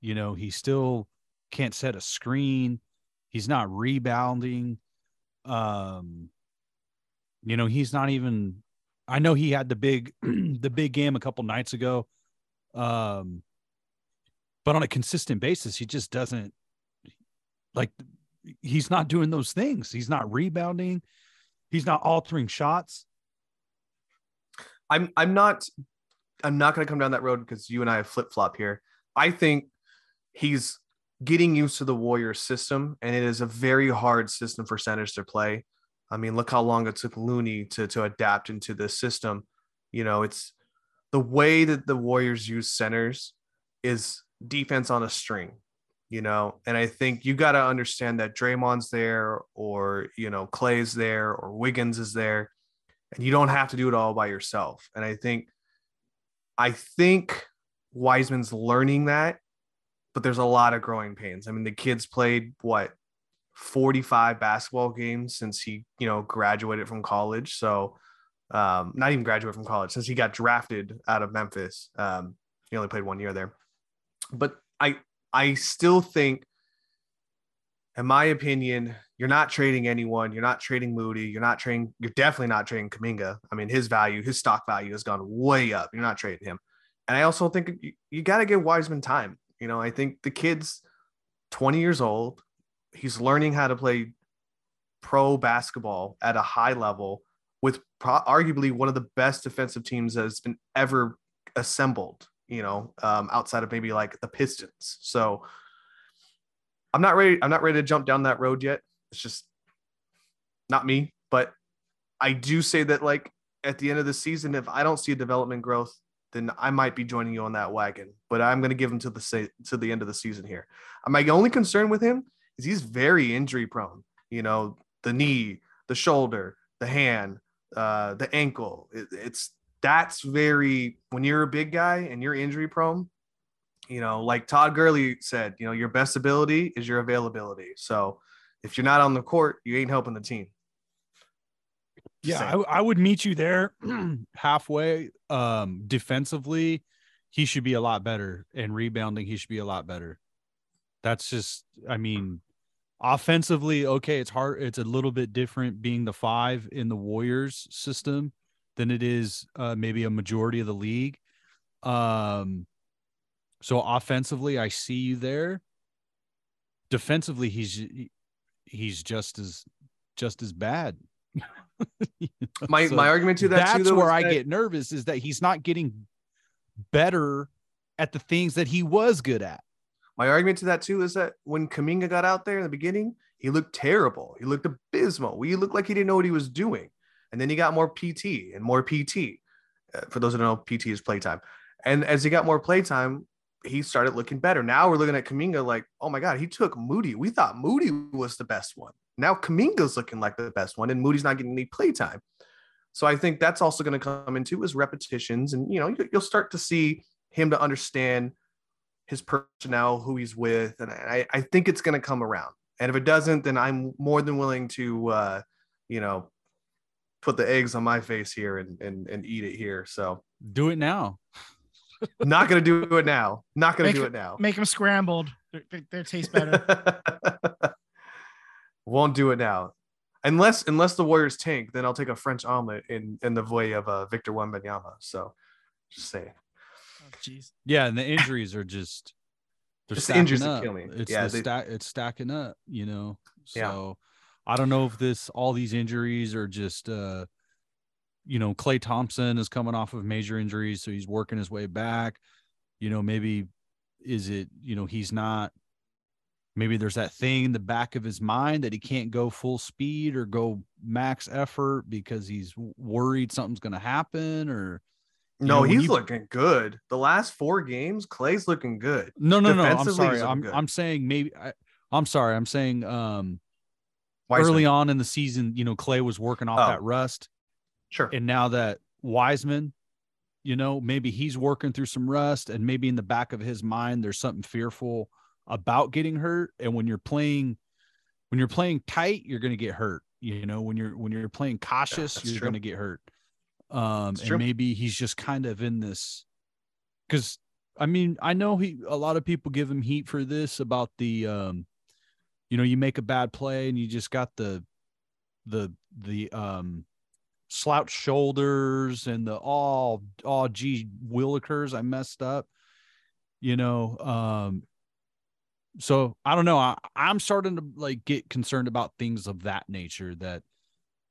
You know, he still can't set a screen. He's not rebounding. Um, you know, he's not even. I know he had the big, the big game a couple nights ago. Um, but on a consistent basis, he just doesn't like. He's not doing those things. He's not rebounding. He's not altering shots. I'm I'm not I'm not going to come down that road because you and I have flip flop here. I think he's getting used to the Warriors system, and it is a very hard system for centers to play. I mean, look how long it took Looney to to adapt into this system. You know, it's the way that the Warriors use centers is defense on a string. You know, and I think you got to understand that Draymond's there, or you know, Klay's there, or Wiggins is there, and you don't have to do it all by yourself. And I think I think Wiseman's learning that, but there's a lot of growing pains. I mean, the kid's played what 45 basketball games since he, you know, graduated from college. So, um, not even graduated from college, since he got drafted out of Memphis. Um, he only played one year there. But I I still think in my opinion, you're not trading anyone. You're not trading Moody. You're not trading. You're definitely not trading Kuminga. I mean, his value, his stock value has gone way up. You're not trading him. And I also think you, you got to give Wiseman time. You know, I think the kid's 20 years old. He's learning how to play pro basketball at a high level with pro- arguably one of the best defensive teams that has been ever assembled. You know, um, outside of maybe like the Pistons. So I'm not ready. I'm not ready to jump down that road yet. It's just not me. But I do say that like at the end of the season, if I don't see a development growth, then I might be joining you on that wagon. But I'm going to give him to the say to the end of the season here. My only concern with him is he's very injury prone. You know, the knee, the shoulder, the hand, uh, the ankle. It, it's that's very when you're a big guy and you're injury prone you know, like Todd Gurley said, you know, your best ability is your availability. So if you're not on the court, you ain't helping the team. yeah, I, I, would meet you there halfway. Um, defensively, he should be a lot better, and rebounding, he should be a lot better. That's just, I mean, offensively, okay, it's hard. It's a little bit different being the five in the Warriors system than it is uh, maybe a majority of the league. Um, so offensively, I see you there. Defensively, he's he's just as just as bad. my so my argument to that that's too, where I that... get nervous is that he's not getting better at the things that he was good at. My argument to that too is that when Kuminga got out there in the beginning, he looked terrible. He looked abysmal. He looked like he didn't know what he was doing. And then he got more PT and more PT. Uh, for those who don't know, PT is playtime. And as he got more playtime, he started looking better. Now we're looking at Kuminga like, oh my God, he took Moody. We thought Moody was the best one. Now Kuminga's looking like the best one, and Moody's not getting any playtime. So I think that's also going to come into his repetitions, and you know you'll start to see him to understand his personnel, who he's with, and I, I think it's going to come around. And if it doesn't, then I'm more than willing to, uh, you know, put the eggs on my face here and and, and eat it here. So do it now. Not gonna do it now. Not gonna make, do it now. Make them scrambled. They, they taste better. Won't do it now, unless unless the Warriors tank. Then I'll take a French omelet in in the way of uh, Victor Wembanyama. So, just say. Oh, jeez. yeah, and the injuries are just. They're just the injuries up. that kill me. It's yeah, the they, stack. It's stacking up. You know. So, yeah. I don't know if this all these injuries are just. uh you know, Klay Thompson is coming off of major injuries, so he's working his way back. You know, maybe is it, you know, he's not maybe there's that thing in the back of his mind that he can't go full speed or go max effort because he's worried something's going to happen or no, know, he's looking good. The last four games, Klay's looking good. No, no, no. I'm sorry. I'm. I'm saying maybe I, am sorry. I'm saying um Wiseman. early on in the season, you know, Klay was working off oh. that rust. Sure. And now that Wiseman, you know, maybe he's working through some rust and maybe in the back of his mind there's something fearful about getting hurt and when you're playing when you're playing tight, you're going to get hurt. You know, when you're when you're playing cautious, yeah, you're going to get hurt. Um that's and true. maybe he's just kind of in this cuz I mean, I know he a lot of people give him heat for this about the um you know, you make a bad play and you just got the the the um slouch shoulders and the all oh, oh gee willikers I messed up you know um so I don't know I, I'm starting to like get concerned about things of that nature that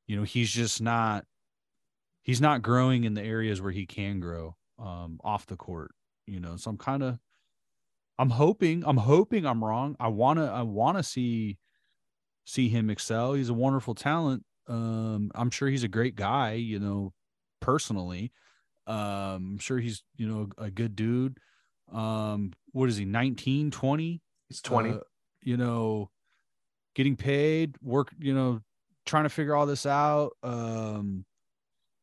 you know he's just not he's not growing in the areas where he can grow um off the court you know so I'm kind of I'm hoping I'm hoping I'm wrong I want to I want to see see him excel he's a wonderful talent um, I'm sure he's a great guy, you know, personally. Um, I'm sure he's, you know, a good dude. Um, what is he, 19, 20? He's 20. Uh, you know, getting paid, work, you know, trying to figure all this out. Um,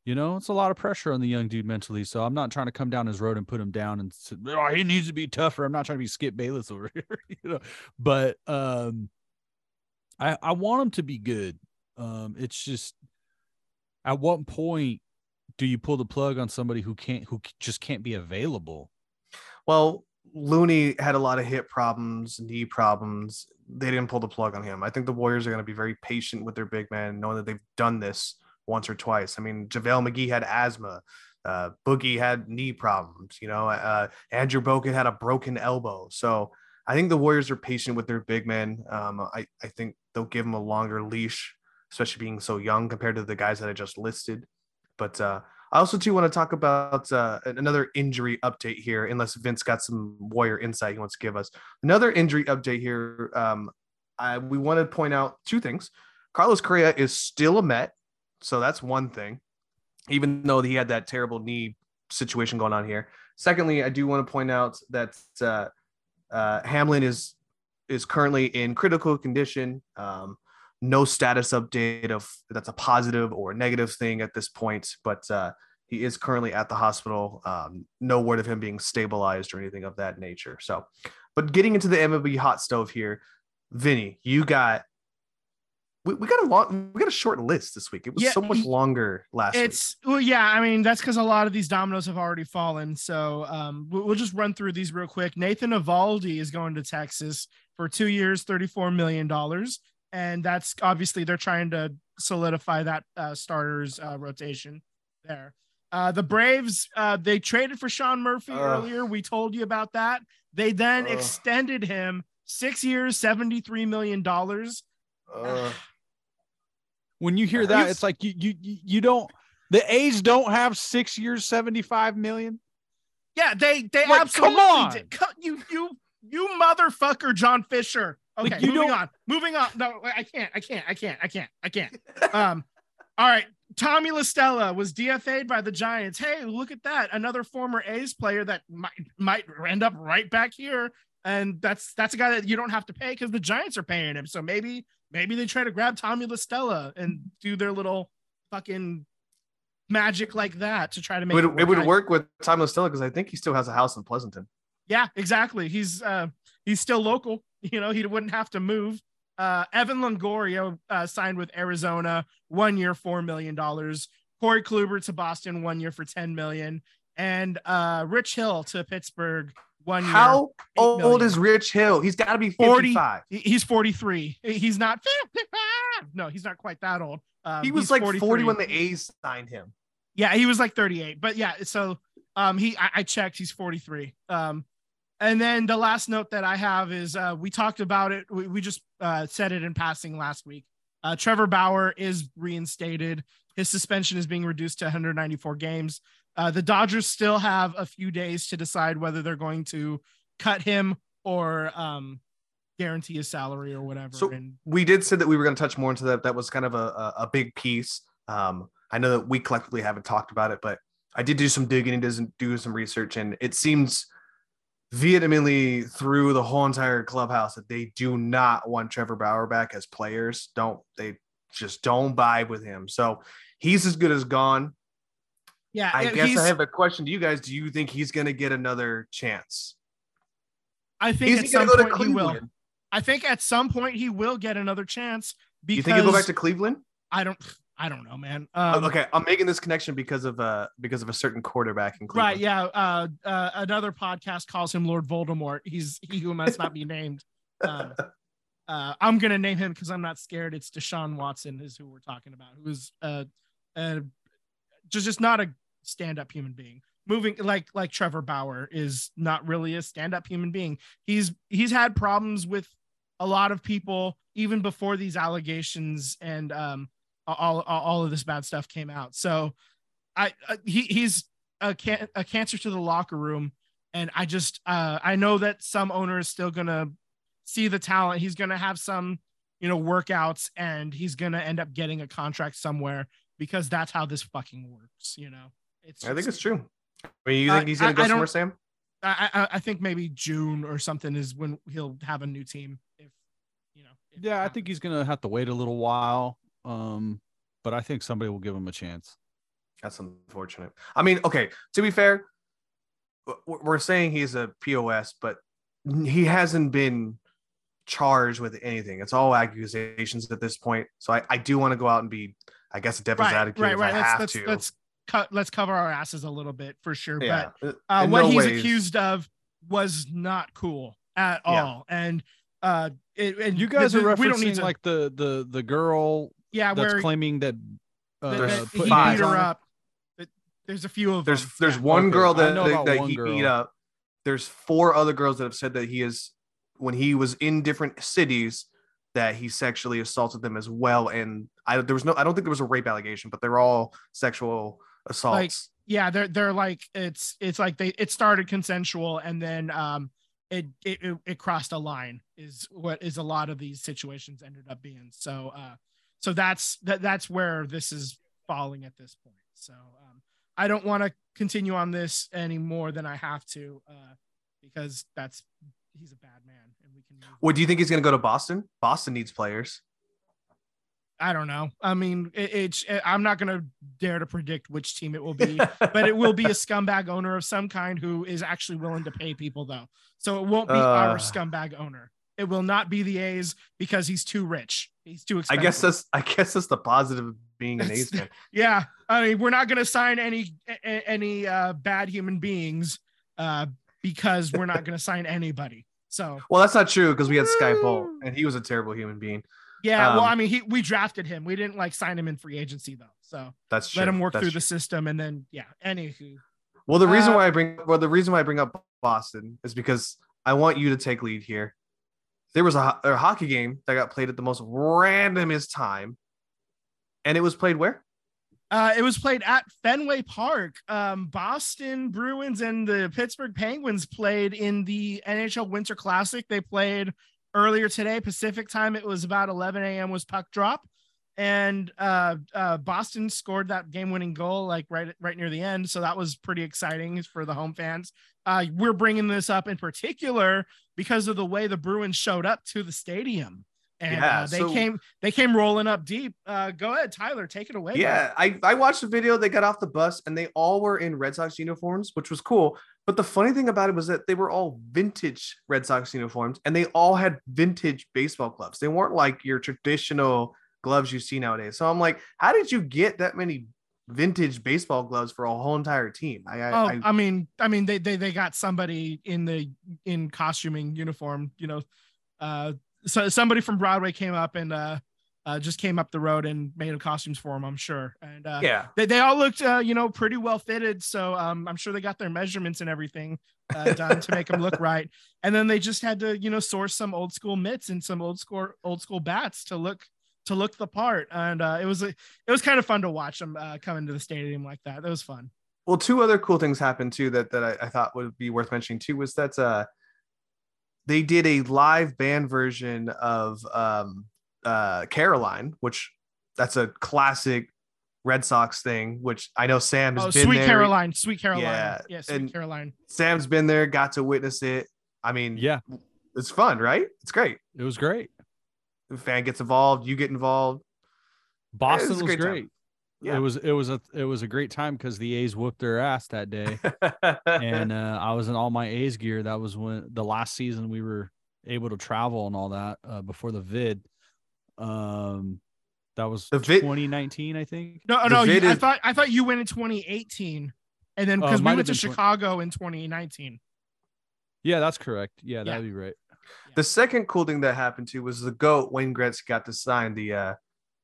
you know, it's a lot of pressure on the young dude mentally. So I'm not trying to come down his road and put him down and say, oh, he needs to be tougher. I'm not trying to be Skip Bayless over here, you know, but um, I, I want him to be good. Um, it's just at what point do you pull the plug on somebody who can't who just can't be available? Well, Looney had a lot of hip problems, knee problems. They didn't pull the plug on him. I think the Warriors are going to be very patient with their big man, knowing that they've done this once or twice. I mean, JaVale McGee had asthma. Uh, Boogie had knee problems. You know, uh, Andrew Bogut had a broken elbow. So I think the Warriors are patient with their big men. Um, I, I think they'll give them a longer leash, especially being so young compared to the guys that I just listed. But uh, I also too want to talk about uh, another injury update here, unless Vince got some Warrior insight he wants to give us. Another injury update here. Um, I, we want to point out two things. Carlos Correa is still a Met, so that's one thing, even though he had that terrible knee situation going on here. Secondly, I do want to point out that uh, uh, Hamlin is is currently in critical condition. Um, no status update of that's a positive or negative thing at this point, but uh, he is currently at the hospital. Um, no word of him being stabilized or anything of that nature. So, but getting into the MLB hot stove here, Vinny, you got we, we got a long we got a short list this week. It was Yeah, so much longer last week. It's well, yeah. I mean, that's because a lot of these dominoes have already fallen. So um, we'll, just run through these real quick. Nathan Eovaldi is going to Texas for two years, thirty-four million dollars, and that's obviously they're trying to solidify that uh, starters uh, rotation there. Uh, the Braves uh, they traded for Sean Murphy earlier. We told you about that. They then extended him six years, seventy-three million dollars. Uh, When you hear that, it's like you you you don't. The A's don't have six years, seventy five million. Yeah, they they Like, absolutely come on. did. You you you motherfucker, John Fisher. Okay, Like, you moving on. Moving on. No, I can't. I can't. I can't. I can't. I can't. Um, all right. Tommy La Stella was DFA'd by the Giants. Hey, look at that! Another former A's player that might might end up right back here, and that's that's a guy that you don't have to pay because the Giants are paying him. So maybe maybe they try to grab Tommy La Stella and do their little fucking magic like that to try to it make would, it it would work with Tom Stella because I think he still has a house in Pleasanton. Yeah, exactly. He's uh he's still local. You know, he wouldn't have to move. Uh Evan Longoria uh, signed with Arizona, one year, four million dollars. Corey Kluber to Boston, one year for 10 million. And uh Rich Hill to Pittsburgh, one year. How old million. is Rich Hill? He's got to be 40. He's 43. He's not no, he's not quite that old. Um, He was like 40 when the A's signed him. Yeah, he was like 38. But yeah, so um he I, I checked, he's 43. Um and then the last note that I have is uh we talked about it. We, we just uh said it in passing last week. Uh Trevor Bauer is reinstated. His suspension is being reduced to 194 games. Uh the Dodgers still have a few days to decide whether they're going to cut him or um guarantee his salary or whatever. So- and we did say that we were going to touch more into that. That was kind of a, a, a big piece. Um, I know that we collectively haven't talked about it, but I did do some digging and doesn't do some research, and it seems vehemently through the whole entire clubhouse that they do not want Trevor Bauer back as players. Don't they just don't vibe with him? So he's as good as gone. Yeah, I guess I have a question to you guys. Do you think he's going to get another chance? I think Is at going some to go to point he will. Cleveland? I think at some point he will get another chance because You think he'll go back to Cleveland? I don't I don't know, man. Oh, Um, okay, I'm making this connection because of uh because of a certain quarterback in Cleveland. Right, yeah. Uh, uh, another podcast calls him Lord Voldemort. He's he who must not be named. Um, uh, I'm gonna name him because I'm not scared. It's Deshaun Watson is who we're talking about, who is uh, uh just just not a stand-up human being. Moving like like Trevor Bauer is not really a stand-up human being. He's he's had problems with a lot of people even before these allegations and um all all, of this bad stuff came out. So I uh, he he's a can a cancer to the locker room, and I just uh I know that some owner is still gonna see the talent. He's gonna have some you know workouts, and he's gonna end up getting a contract somewhere because that's how this fucking works. You know, it's I think it's true. I mean, you Uh, think he's gonna I- go I somewhere, Sam? I, I I think maybe June or something is when he'll have a new team. If you know. if Yeah, I think he's gonna have to wait a little while. Um, but I think somebody will give him a chance. That's unfortunate. I mean, okay. To be fair, we're saying he's a pos, but he hasn't been charged with anything. It's all accusations at this point. So I, I do want to go out and be, I guess, a devil's right, advocate right, if right. I Let's have let's to. let's cut let's cover our asses a little bit for sure. yeah. But uh, what no he's ways- accused of was not cool at Yeah. all. And uh, it, and You guys th- are th- referencing we don't need to like the the the girl yeah that's where claiming that uh, that- he beat her up. That- There's a few of There's them. there's Yeah. one Okay, girl that, know that, that he girl. beat up. There's four other girls that have said that he is when he was in different cities that he sexually assaulted them as well. And I there was no I don't think there was a rape allegation, but they're all sexual assaults. yeah they're they're like it's it's like they it started consensual and then um it it it, it crossed a line is what is a lot of these situations ended up being so uh so that's that that's where this is falling at this point so um i don't want to continue on this any more than i have to uh because that's he's a bad man and we can move what do you think he's gonna go to Boston? Boston needs players. i don't know i mean it, it's i'm not going to dare to predict which team it will be but it will be a scumbag owner of some kind who is actually willing to pay people though. So it won't be our Uh. scumbag owner. It will not be the A's because he's too rich. He's too expensive. I guess that's I guess that's the positive of being an A's fan. yeah. I mean, we're not going to sign any any uh, bad human beings uh, because we're not going to sign anybody. So Well, that's not true because we had Skye Bolt and he was a terrible human being. yeah, well, Um, I mean, he we drafted him. We didn't like sign him in free agency though. So That's true. let him work That's through true. the system, and then yeah. Anywho, Well, the reason Uh, why I bring well the reason why I bring up Boston is because I want you to take lead here. There was a, a hockey game that got played at the most randomest time, and it was played where? Uh, it was played at Fenway Park. Um, Boston Bruins and the Pittsburgh Penguins played in the NHL Winter Classic. They played earlier today, Pacific time. It was about 11 a.m. was puck drop, and uh, uh, Boston scored that game-winning goal like right right near the end. So that was pretty exciting for the home fans. Uh, we're bringing this up in particular because of the way the Bruins showed up to the stadium. And Yeah, uh, they so- came they came rolling up deep. Uh, go ahead, Tyler, take it away. Yeah, I, I watched the video. They got off the bus and they all were in Red Sox uniforms, which was cool. But the funny thing about it was that they were all vintage Red Sox uniforms and they all had vintage baseball gloves. They weren't like your traditional gloves you see nowadays. So I'm like, how did you get that many vintage baseball gloves for a whole entire team? I, I, Oh, I I mean, I mean, they they they got somebody in the in costuming uniform, you know. Uh, so somebody from Broadway came up and uh, uh, just came up the road and made costumes for him. I'm sure, and uh, yeah. they they all looked, uh, you know, pretty well fitted. So um, I'm sure they got their measurements and everything uh, done to make them look right. And then they just had to, you know, source some old school mitts and some old school old school bats to look to look the part. And uh, it was it was kind of fun to watch them uh, come into the stadium like that. That was fun. Well, two other cool things happened too that that I, I thought would be worth mentioning too was that uh they did a live band version of um uh Caroline, which that's a classic Red Sox thing, which I know Sam has Oh, been Sweet there. Caroline, Sweet Caroline. Yeah, Yeah, Sweet and- Caroline. Sam's been there, got to witness it. I mean, Yeah, it's fun, right? It's great. it was great. The fan gets involved, you get involved. Boston a was great time. great. Yeah. It was it was a it was a great time because the A's whooped their ass that day, and uh, I was in all my A's gear. That was when the last season we were able to travel and all that uh, before the vid. Um, that was The vid- 2019, I think. No, no, you, vid I thought I thought you went in 2018, and then Oh, because it we went to have been twen- Chicago in 2019. Yeah, that's correct. Yeah, Yeah. that'd be right. The second cool thing that happened to was the goat Wayne Gretzky got to sign the uh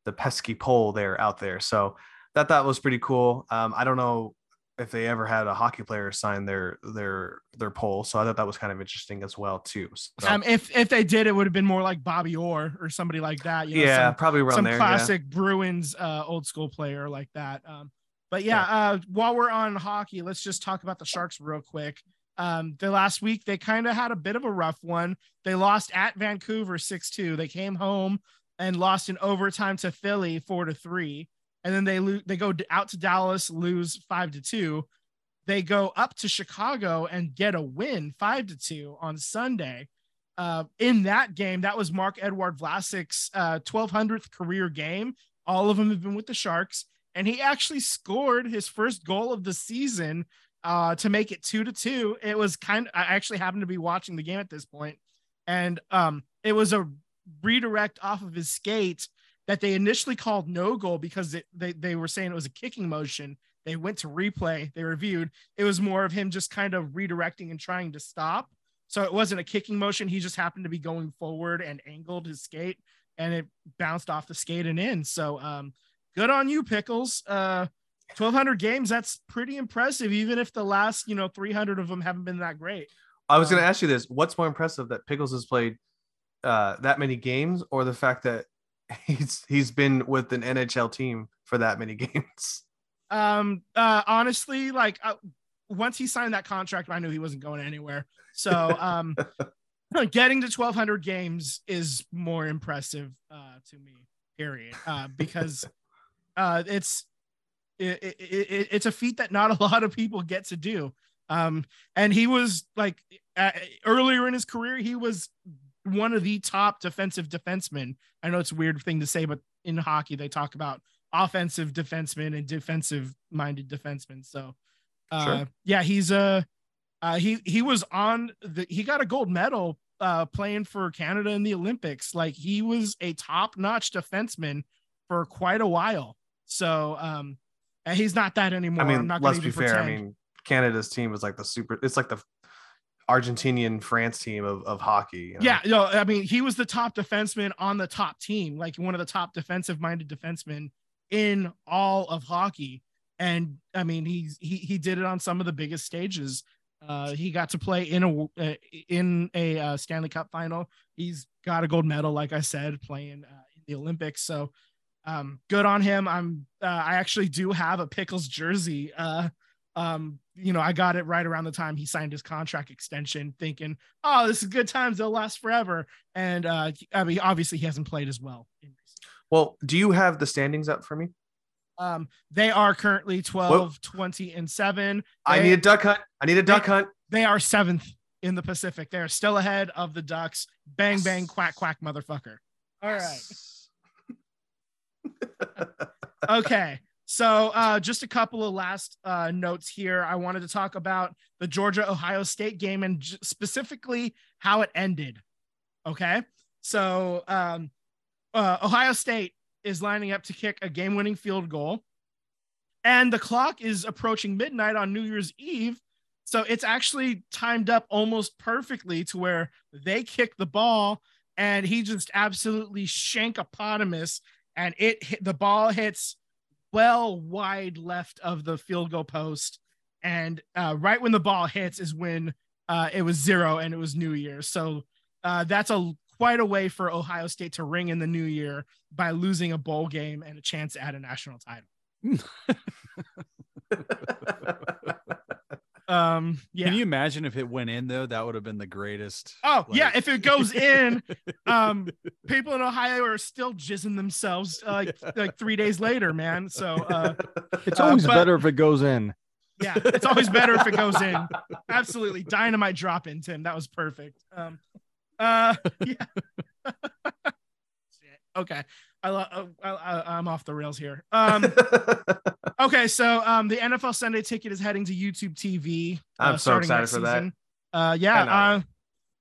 the pesky pole there out there. So that that was pretty cool. Um, I don't know if they ever had a hockey player sign their their their pole, so I thought that was kind of interesting as well too. So, Um, if if they did, it would have been more like Bobby Orr or somebody like that. You know, yeah, some, probably around some there. yeah. classic Bruins uh, old school player like that. Um, but yeah, uh, while we're on hockey, let's just talk about the Sharks real quick. Um, the last week they kind of had a bit of a rough one. They lost at Vancouver six two. They came home and lost in overtime to Philly four to three, and then they lo- they go out to Dallas, lose five to two. They go up to Chicago and get a win five to two on Sunday. Uh, in that game, that was Marc-Edouard Vlasic's uh, 1200th career game. All of them have been with the Sharks, and he actually scored his first goal of the season uh, to make it two to two. It was kind. of, I actually happened to be watching the game at this point, and um, it was a redirect off of his skate that they initially called no goal because it, they they were saying it was a kicking motion they went to replay, they reviewed. It was more of him just kind of redirecting and trying to stop. So it wasn't a kicking motion. He just happened to be going forward and angled his skate and it bounced off the skate and in. So um, good on you, Pickles. Uh, 1200 games, that's pretty impressive, even if the last, you know, 300 of them haven't been that great. I was going to Um, ask you this: What's more impressive, that Pickles has played uh, that many games, or the fact that he's he's been with an NHL team for that many games? Um, uh, honestly, like uh, once he signed that contract, I knew he wasn't going anywhere. So, um, getting to 1200 games is more impressive uh, to me, period. Uh, because uh, it's it, it, it, it's a feat that not a lot of people get to do. Um, and he was like uh, earlier in his career, he was one of the top defensive defensemen. I know it's a weird thing to say, but in hockey, they talk about offensive defensemen and defensive minded defensemen. So, uh, Sure. yeah, he's a, uh, he, he was on the, he got a gold medal, uh, playing for Canada in the Olympics. Like he was a top notch defenseman for quite a while. So, um, he's not that anymore. I mean, I'm not gonna let's be even fair. I mean, Canada's team is like the super. It's like the Argentinian France team of, of hockey. you know? Yeah, no, I mean, he was the top defenseman on the top team, like one of the top defensive minded defensemen in all of hockey. And I mean, he's he he did it on some of the biggest stages. Uh, he got to play in a uh, in a uh, Stanley Cup final. He's got a gold medal, like I said, playing uh, in the Olympics. So, um, good on him. I'm uh, I actually do have a Pickles jersey. Um, you know, I got it right around the time he signed his contract extension, thinking, oh, this is good times. They'll last forever. And uh, I mean, obviously, he hasn't played as well. Well, do you have the standings up for me? Um, they are currently 12, 20, and seven. I need a duck hunt. I need a duck hunt. They are seventh in the Pacific. They are still ahead of the Ducks. Bang, bang, quack, quack, motherfucker. All right. okay. So, uh, just a couple of last uh, notes here. I wanted to talk about the Georgia Ohio State game and j- specifically how it ended. Okay. So, um, uh, Ohio State is lining up to kick a game winning field goal, and the clock is approaching midnight on New Year's Eve. So, it's actually timed up almost perfectly to where they kick the ball and he just absolutely shankopotamus and it hit the ball hits well wide left of the field goal post. And uh, right when the ball hits is when uh, it was zero and it was new year. So uh, that's a quite a way for ohio state to ring in the new year by losing a bowl game and a chance at a national title um yeah Can you imagine if it went in though? That would have been the greatest. oh yeah if it goes in um people in ohio are still jizzing themselves uh, like like three days later man so uh It's Uh, always but- better if it goes in. Yeah, it's always better if it goes in. Absolutely, dynamite drop in, Tim. That was perfect. Um, uh, yeah. Okay, I, lo- I, I I'm off the rails here. Um, okay, so um, the NFL Sunday Ticket is heading to YouTube TV. I'm uh, so starting excited next for that. Uh, I yeah. know. Uh,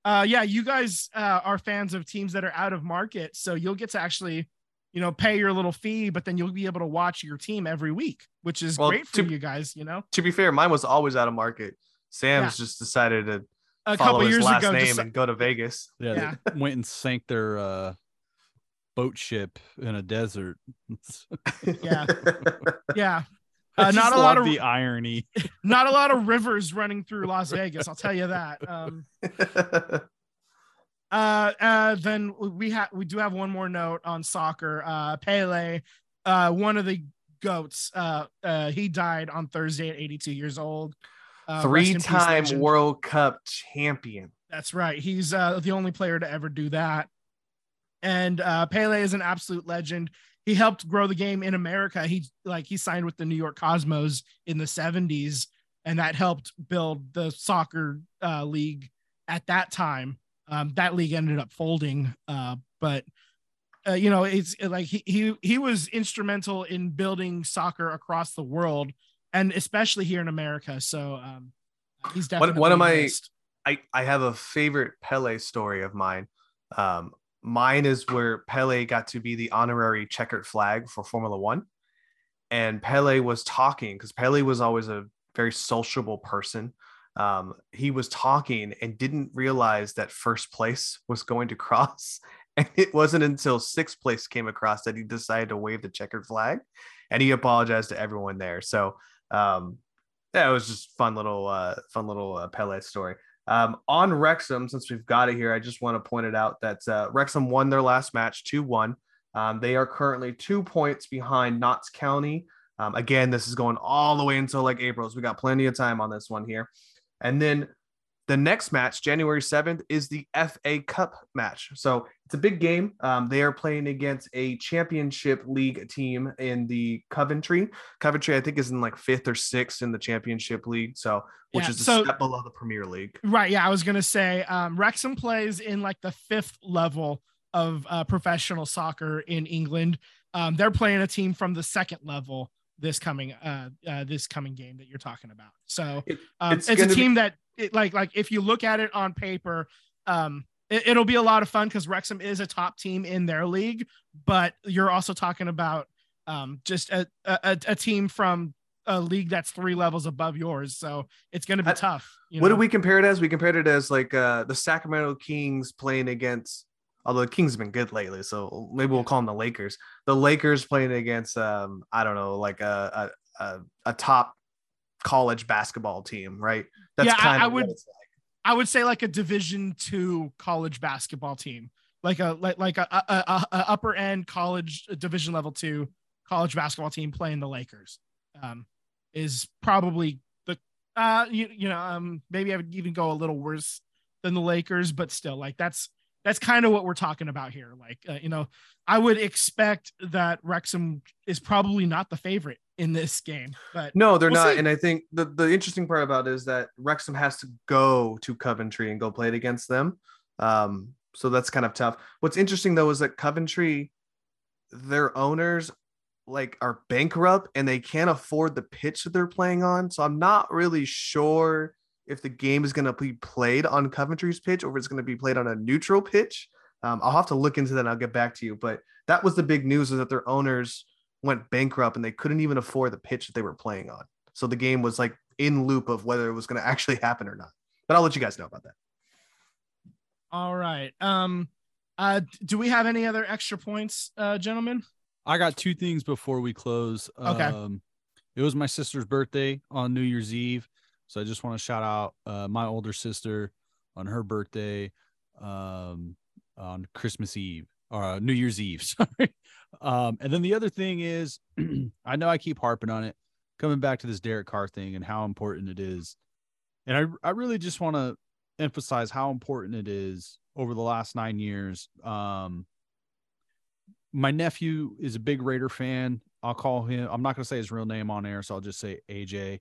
uh, yeah, you guys uh, are fans of teams that are out of market, so you'll get to actually, you know, pay your little fee, but then you'll be able to watch your team every week, which is Well, great for to- you guys. You know, to be fair, mine was always out of market. Sam's just decided to a follow couple his years last ago, name just- and go to Vegas. Yeah, Yeah. they went and sank their uh, boat ship in a desert. Yeah. yeah, I Uh, not just a lot of- the irony. not a lot of rivers running through Las Vegas. I'll tell you that. Um, uh, uh, then we have we do have one more note on soccer. Uh, Pele, uh, one of the goats. Uh, uh, he died on Thursday at 82 years old. Uh, rest in peace, Three-time. World Cup champion. That's right. He's uh, the only player to ever do that. And uh, Pele is an absolute legend. He helped grow the game in America. He like he signed with the New York Cosmos in the 70s, and that helped build the soccer uh, league at that time. Um, that league ended up folding, uh, but uh, you know it's like he, he he was instrumental in building soccer across the world, and especially here in America. So um, he's One- definitely one of my- I, I have a favorite Pele story of mine. Um, mine is where Pele got to be the honorary checkered flag for Formula One. and Pele was talking because Pele was always a very sociable person. Um, he was talking and didn't realize that first place was going to cross. And it wasn't until sixth place came across that he decided to wave the checkered flag and he apologized to everyone there. So um, it was just fun little uh, fun little uh, Pele story. Um, on Wrexham, since we've got it here, I just want to point it out that uh, Wrexham won their last match 2 1. Um, they are currently two points behind Notts County. Um, again, this is going all the way until like April, so we got plenty of time on this one here. And then the next match, January 7th, is the FA Cup match. So it's a big game. Um, they are playing against a championship league team in the Coventry. Coventry, I think, is in like fifth or sixth in the championship league. So, which Yeah, is a so- step below the Premier League. Right. Yeah, I was gonna say um, Wrexham plays in like the fifth level of uh, professional soccer in England. Um, they're playing a team from the second level this coming uh, uh this coming game that you're talking about. So um, it's it's, a gonna be- team that it, like like if you look at it on paper, um, it, it'll be a lot of fun because Wrexham is a top team in their league, but you're also talking about um, just a, a a team from a league that's three levels above yours. So it's going to be I- tough. you What know? do we compare it as? We compared it as like uh, the Sacramento Kings playing against, although the Kings have been good lately, so maybe we'll call them the Lakers. The Lakers playing against, um, I don't know, like a a, a, a top college basketball team, right? That's Yeah, I- kind I of what would- like. I would say like a Division two college basketball team, like a like like a, a, a, a upper end college Division level two college basketball team playing the Lakers, um, is probably the uh you, you know um maybe I would even go a little worse than the Lakers, but still like that's that's kind of what we're talking about here. Like uh, you know, I would expect that Wrexham is probably not the favorite in this game, but No, they're We'll not. see. And I think the, the interesting part about it is that Wrexham has to go to Coventry and go play it against them. Um, so that's kind of tough. What's interesting though is that Coventry, their owners like are bankrupt and they can't afford the pitch that they're playing on. So I'm not really sure if the game is going to be played on Coventry's pitch or if it's going to be played on a neutral pitch. Um, I'll have to look into that and I'll get back to you. But that was the big news is that their owners went bankrupt and they couldn't even afford the pitch that they were playing on. So the game was like in loop of whether it was going to actually happen or not. But I'll let you guys know about that. all right. Um, uh, do we have any other extra points, uh, gentlemen? I got two things before we close. Okay. Um, it was my sister's birthday on New Year's Eve. So I just want to shout out uh, my older sister on her birthday um, on Christmas Eve or uh, New Year's Eve. Sorry. Um, and then the other thing is, I know I keep harping on it, coming back to this Derek Carr thing and how important it is. And I, I really just want to emphasize how important it is over the last nine years. Um, my nephew is a big Raider fan. I'll call him. I'm not going to say his real name on air, so I'll just say AJ.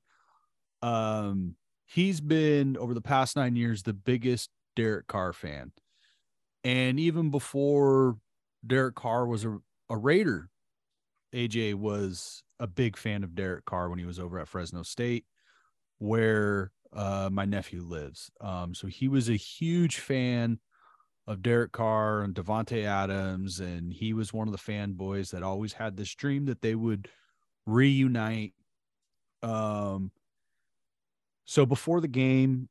Um, he's been over the past nine years the biggest Derek Carr fan, and even before Derek Carr was a, a Raider, AJ was a big fan of Derek Carr when he was over at Fresno State, where uh, my nephew lives. Um, so he was a huge fan of Derek Carr and Davante Adams, and he was one of the fanboys that always had this dream that they would reunite. Um, so before the game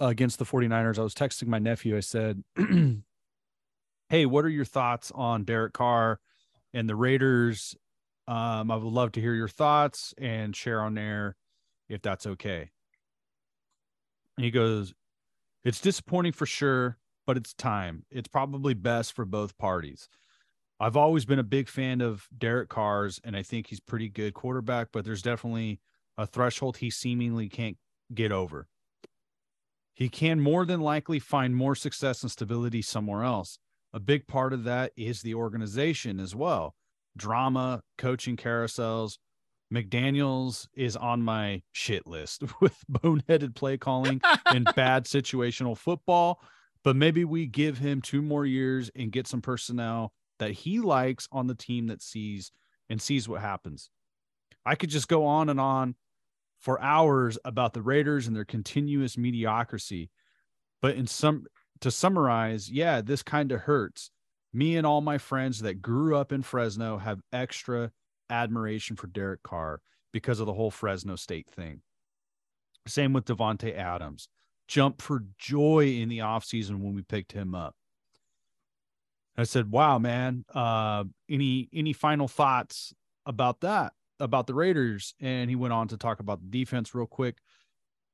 against the 49ers, I was texting my nephew. I said, Hey, what are your thoughts on Derek Carr and the Raiders? Um, I would love to hear your thoughts and share on air if that's okay. And he goes, It's disappointing for sure but it's time. It's probably best for both parties. I've always been a big fan of Derek Carr's, and I think he's pretty good quarterback, but there's definitely a threshold he seemingly can't get over. He can more than likely find more success and stability somewhere else. A big part of that is the organization as well. Drama, coaching carousels. McDaniels is on my shit list with boneheaded play calling and bad situational football but maybe we give him two more years and get some personnel that he likes on the team that sees and sees what happens. I could just go on and on for hours about the Raiders and their continuous mediocrity. But in some to summarize, yeah, this kind of hurts. Me and all my friends that grew up in Fresno have extra admiration for Derek Carr because of the whole Fresno State thing. Same with Davante Adams. Jump for joy in the offseason when we picked him up. I said, "Wow, man! Uh, any any final thoughts about that about the Raiders?" And he went on to talk about the defense real quick.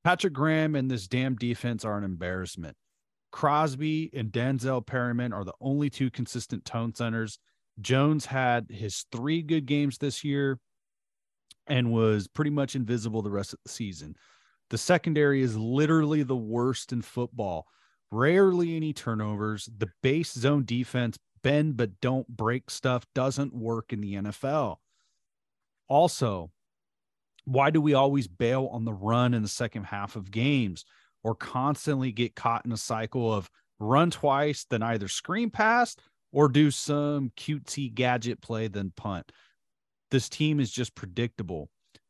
Patrick Graham and this damn defense are an embarrassment. Crosby and Denzel Perryman are the only two consistent tone centers. Jones had his three good games this year and was pretty much invisible the rest of the season. The secondary is literally the worst in football. Rarely any turnovers. The base zone defense, bend but don't break stuff, doesn't work in the NFL. Also, why do we always bail on the run in the second half of games or constantly get caught in a cycle of run twice, then either screen pass or do some cutesy gadget play, then punt? This team is just predictable.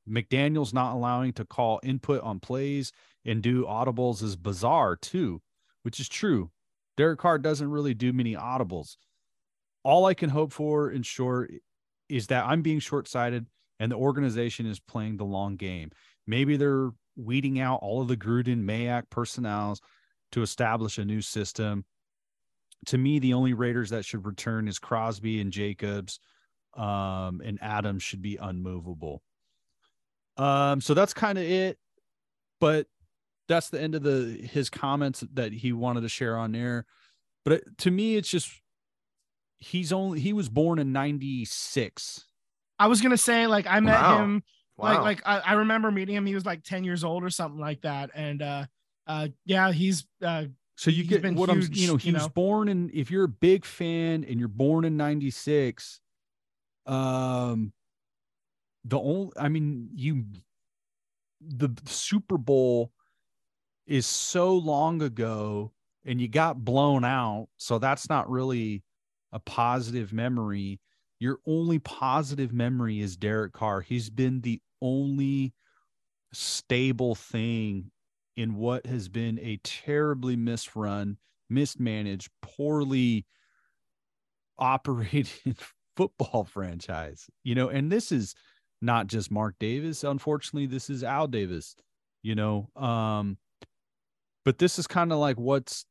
McDaniels not allowing to call input on plays and do audibles is bizarre too, which is true. Derek Carr doesn't really do many audibles. All I can hope for, in short, is that I'm being short sighted and the organization is playing the long game. Maybe they're weeding out all of the Gruden Mayock personnels to establish a new system. To me, the only Raiders that should return is Crosby and Jacobs, um, and Adams should be unmovable. Um, so that's kind of it. But that's the end of the his comments that he wanted to share on there. But to me, it's just he's only he was born in '96. I was gonna say like I met Wow. him Wow. like like I, I remember meeting him. He was like 10 years old or something like that. And uh uh yeah, he's uh So you He's get been what I'm, huge, you know, he you was know? born in, if you're a big fan and you're born in 96, um, the only, I mean, you, the Super Bowl is so long ago and you got blown out. So that's not really a positive memory. Your only positive memory is Derek Carr. He's been the only stable thing in what has been a terribly misrun, mismanaged, poorly operated football franchise. You know, and this is not just Mark Davis. Unfortunately, this is Al Davis, you know. Um, but this is kind of like what's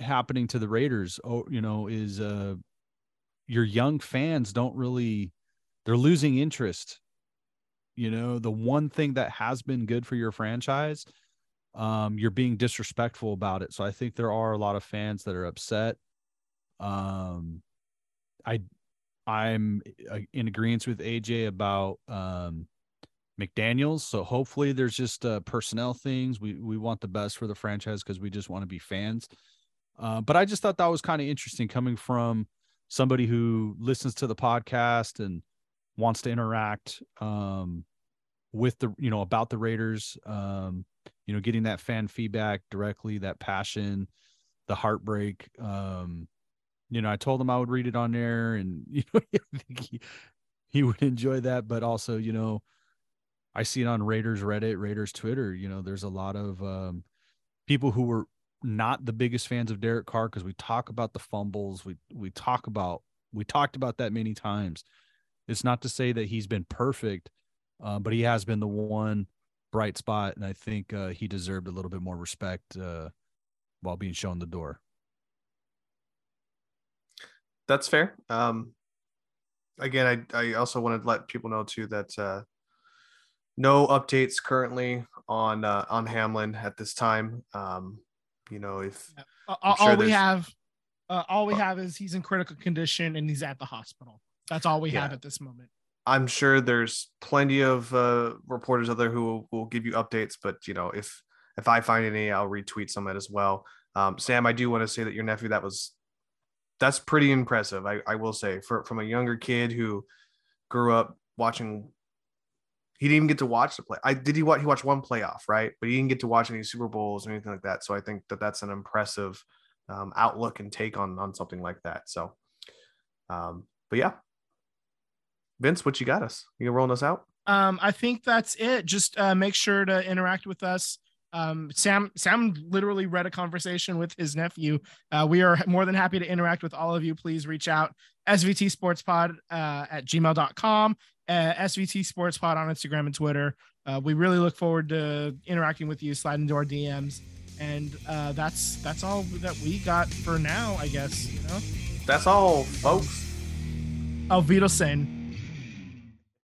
happening to the Raiders. Oh, you know, is uh your young fans don't really they're losing interest. You know, the one thing that has been good for your franchise, um, you're being disrespectful about it. So I think there are a lot of fans that are upset. Um, I, I'm uh, in agreement with AJ about um, McDaniels. So hopefully there's just uh, personnel things. We we want the best for the franchise because we just want to be fans. Uh, but I just thought that was kind of interesting coming from somebody who listens to the podcast and wants to interact um, with the you know about the Raiders. Um, you know, getting that fan feedback directly, that passion, the heartbreak. Um, you know, I told him I would read it on there, and you know, I think he, he would enjoy that. But also, you know, I see it on Raiders Reddit, Raiders Twitter. You know, there's a lot of um, people who were not the biggest fans of Derek Carr because we talk about the fumbles. We we talk about we talked about that many times. It's not to say that he's been perfect, uh, but he has been the one bright spot, and I think uh, he deserved a little bit more respect uh, while being shown the door. That's fair. Um, again, I, I also wanted to let people know too that uh, no updates currently on uh, on Hamlin at this time. Um, you know, if all, I'm sure all we have uh, all we Uh, have is he's in critical condition and he's at the hospital. That's all we have at this moment. I'm sure there's plenty of uh, reporters out there who will, will give you updates, but you know, if if I find any, I'll retweet some of it as well. Um, Sam, I do want to say that your nephew that was that's pretty impressive. I, I will say for from a younger kid who grew up watching. He didn't even get to watch the play. I did he watch he watched one playoff right, but he didn't get to watch any Super Bowls or anything like that. So I think that that's an impressive um, outlook and take on on something like that. So, um, but yeah, Vince, what you got us? You rolling us out? Um, I think that's it. Just uh, make sure to interact with us Um, Sam Sam literally read a conversation with his nephew. Uh, we are more than happy to interact with all of you. Please reach out SVT Sports Pod uh, at gmail.com, uh, SVT Sports Pod on Instagram and Twitter. Uh, we really look forward to interacting with you, slide into our DMs, and uh, that's that's all that we got for now, I guess. You know, That's all, folks. Auf Wiedersehen.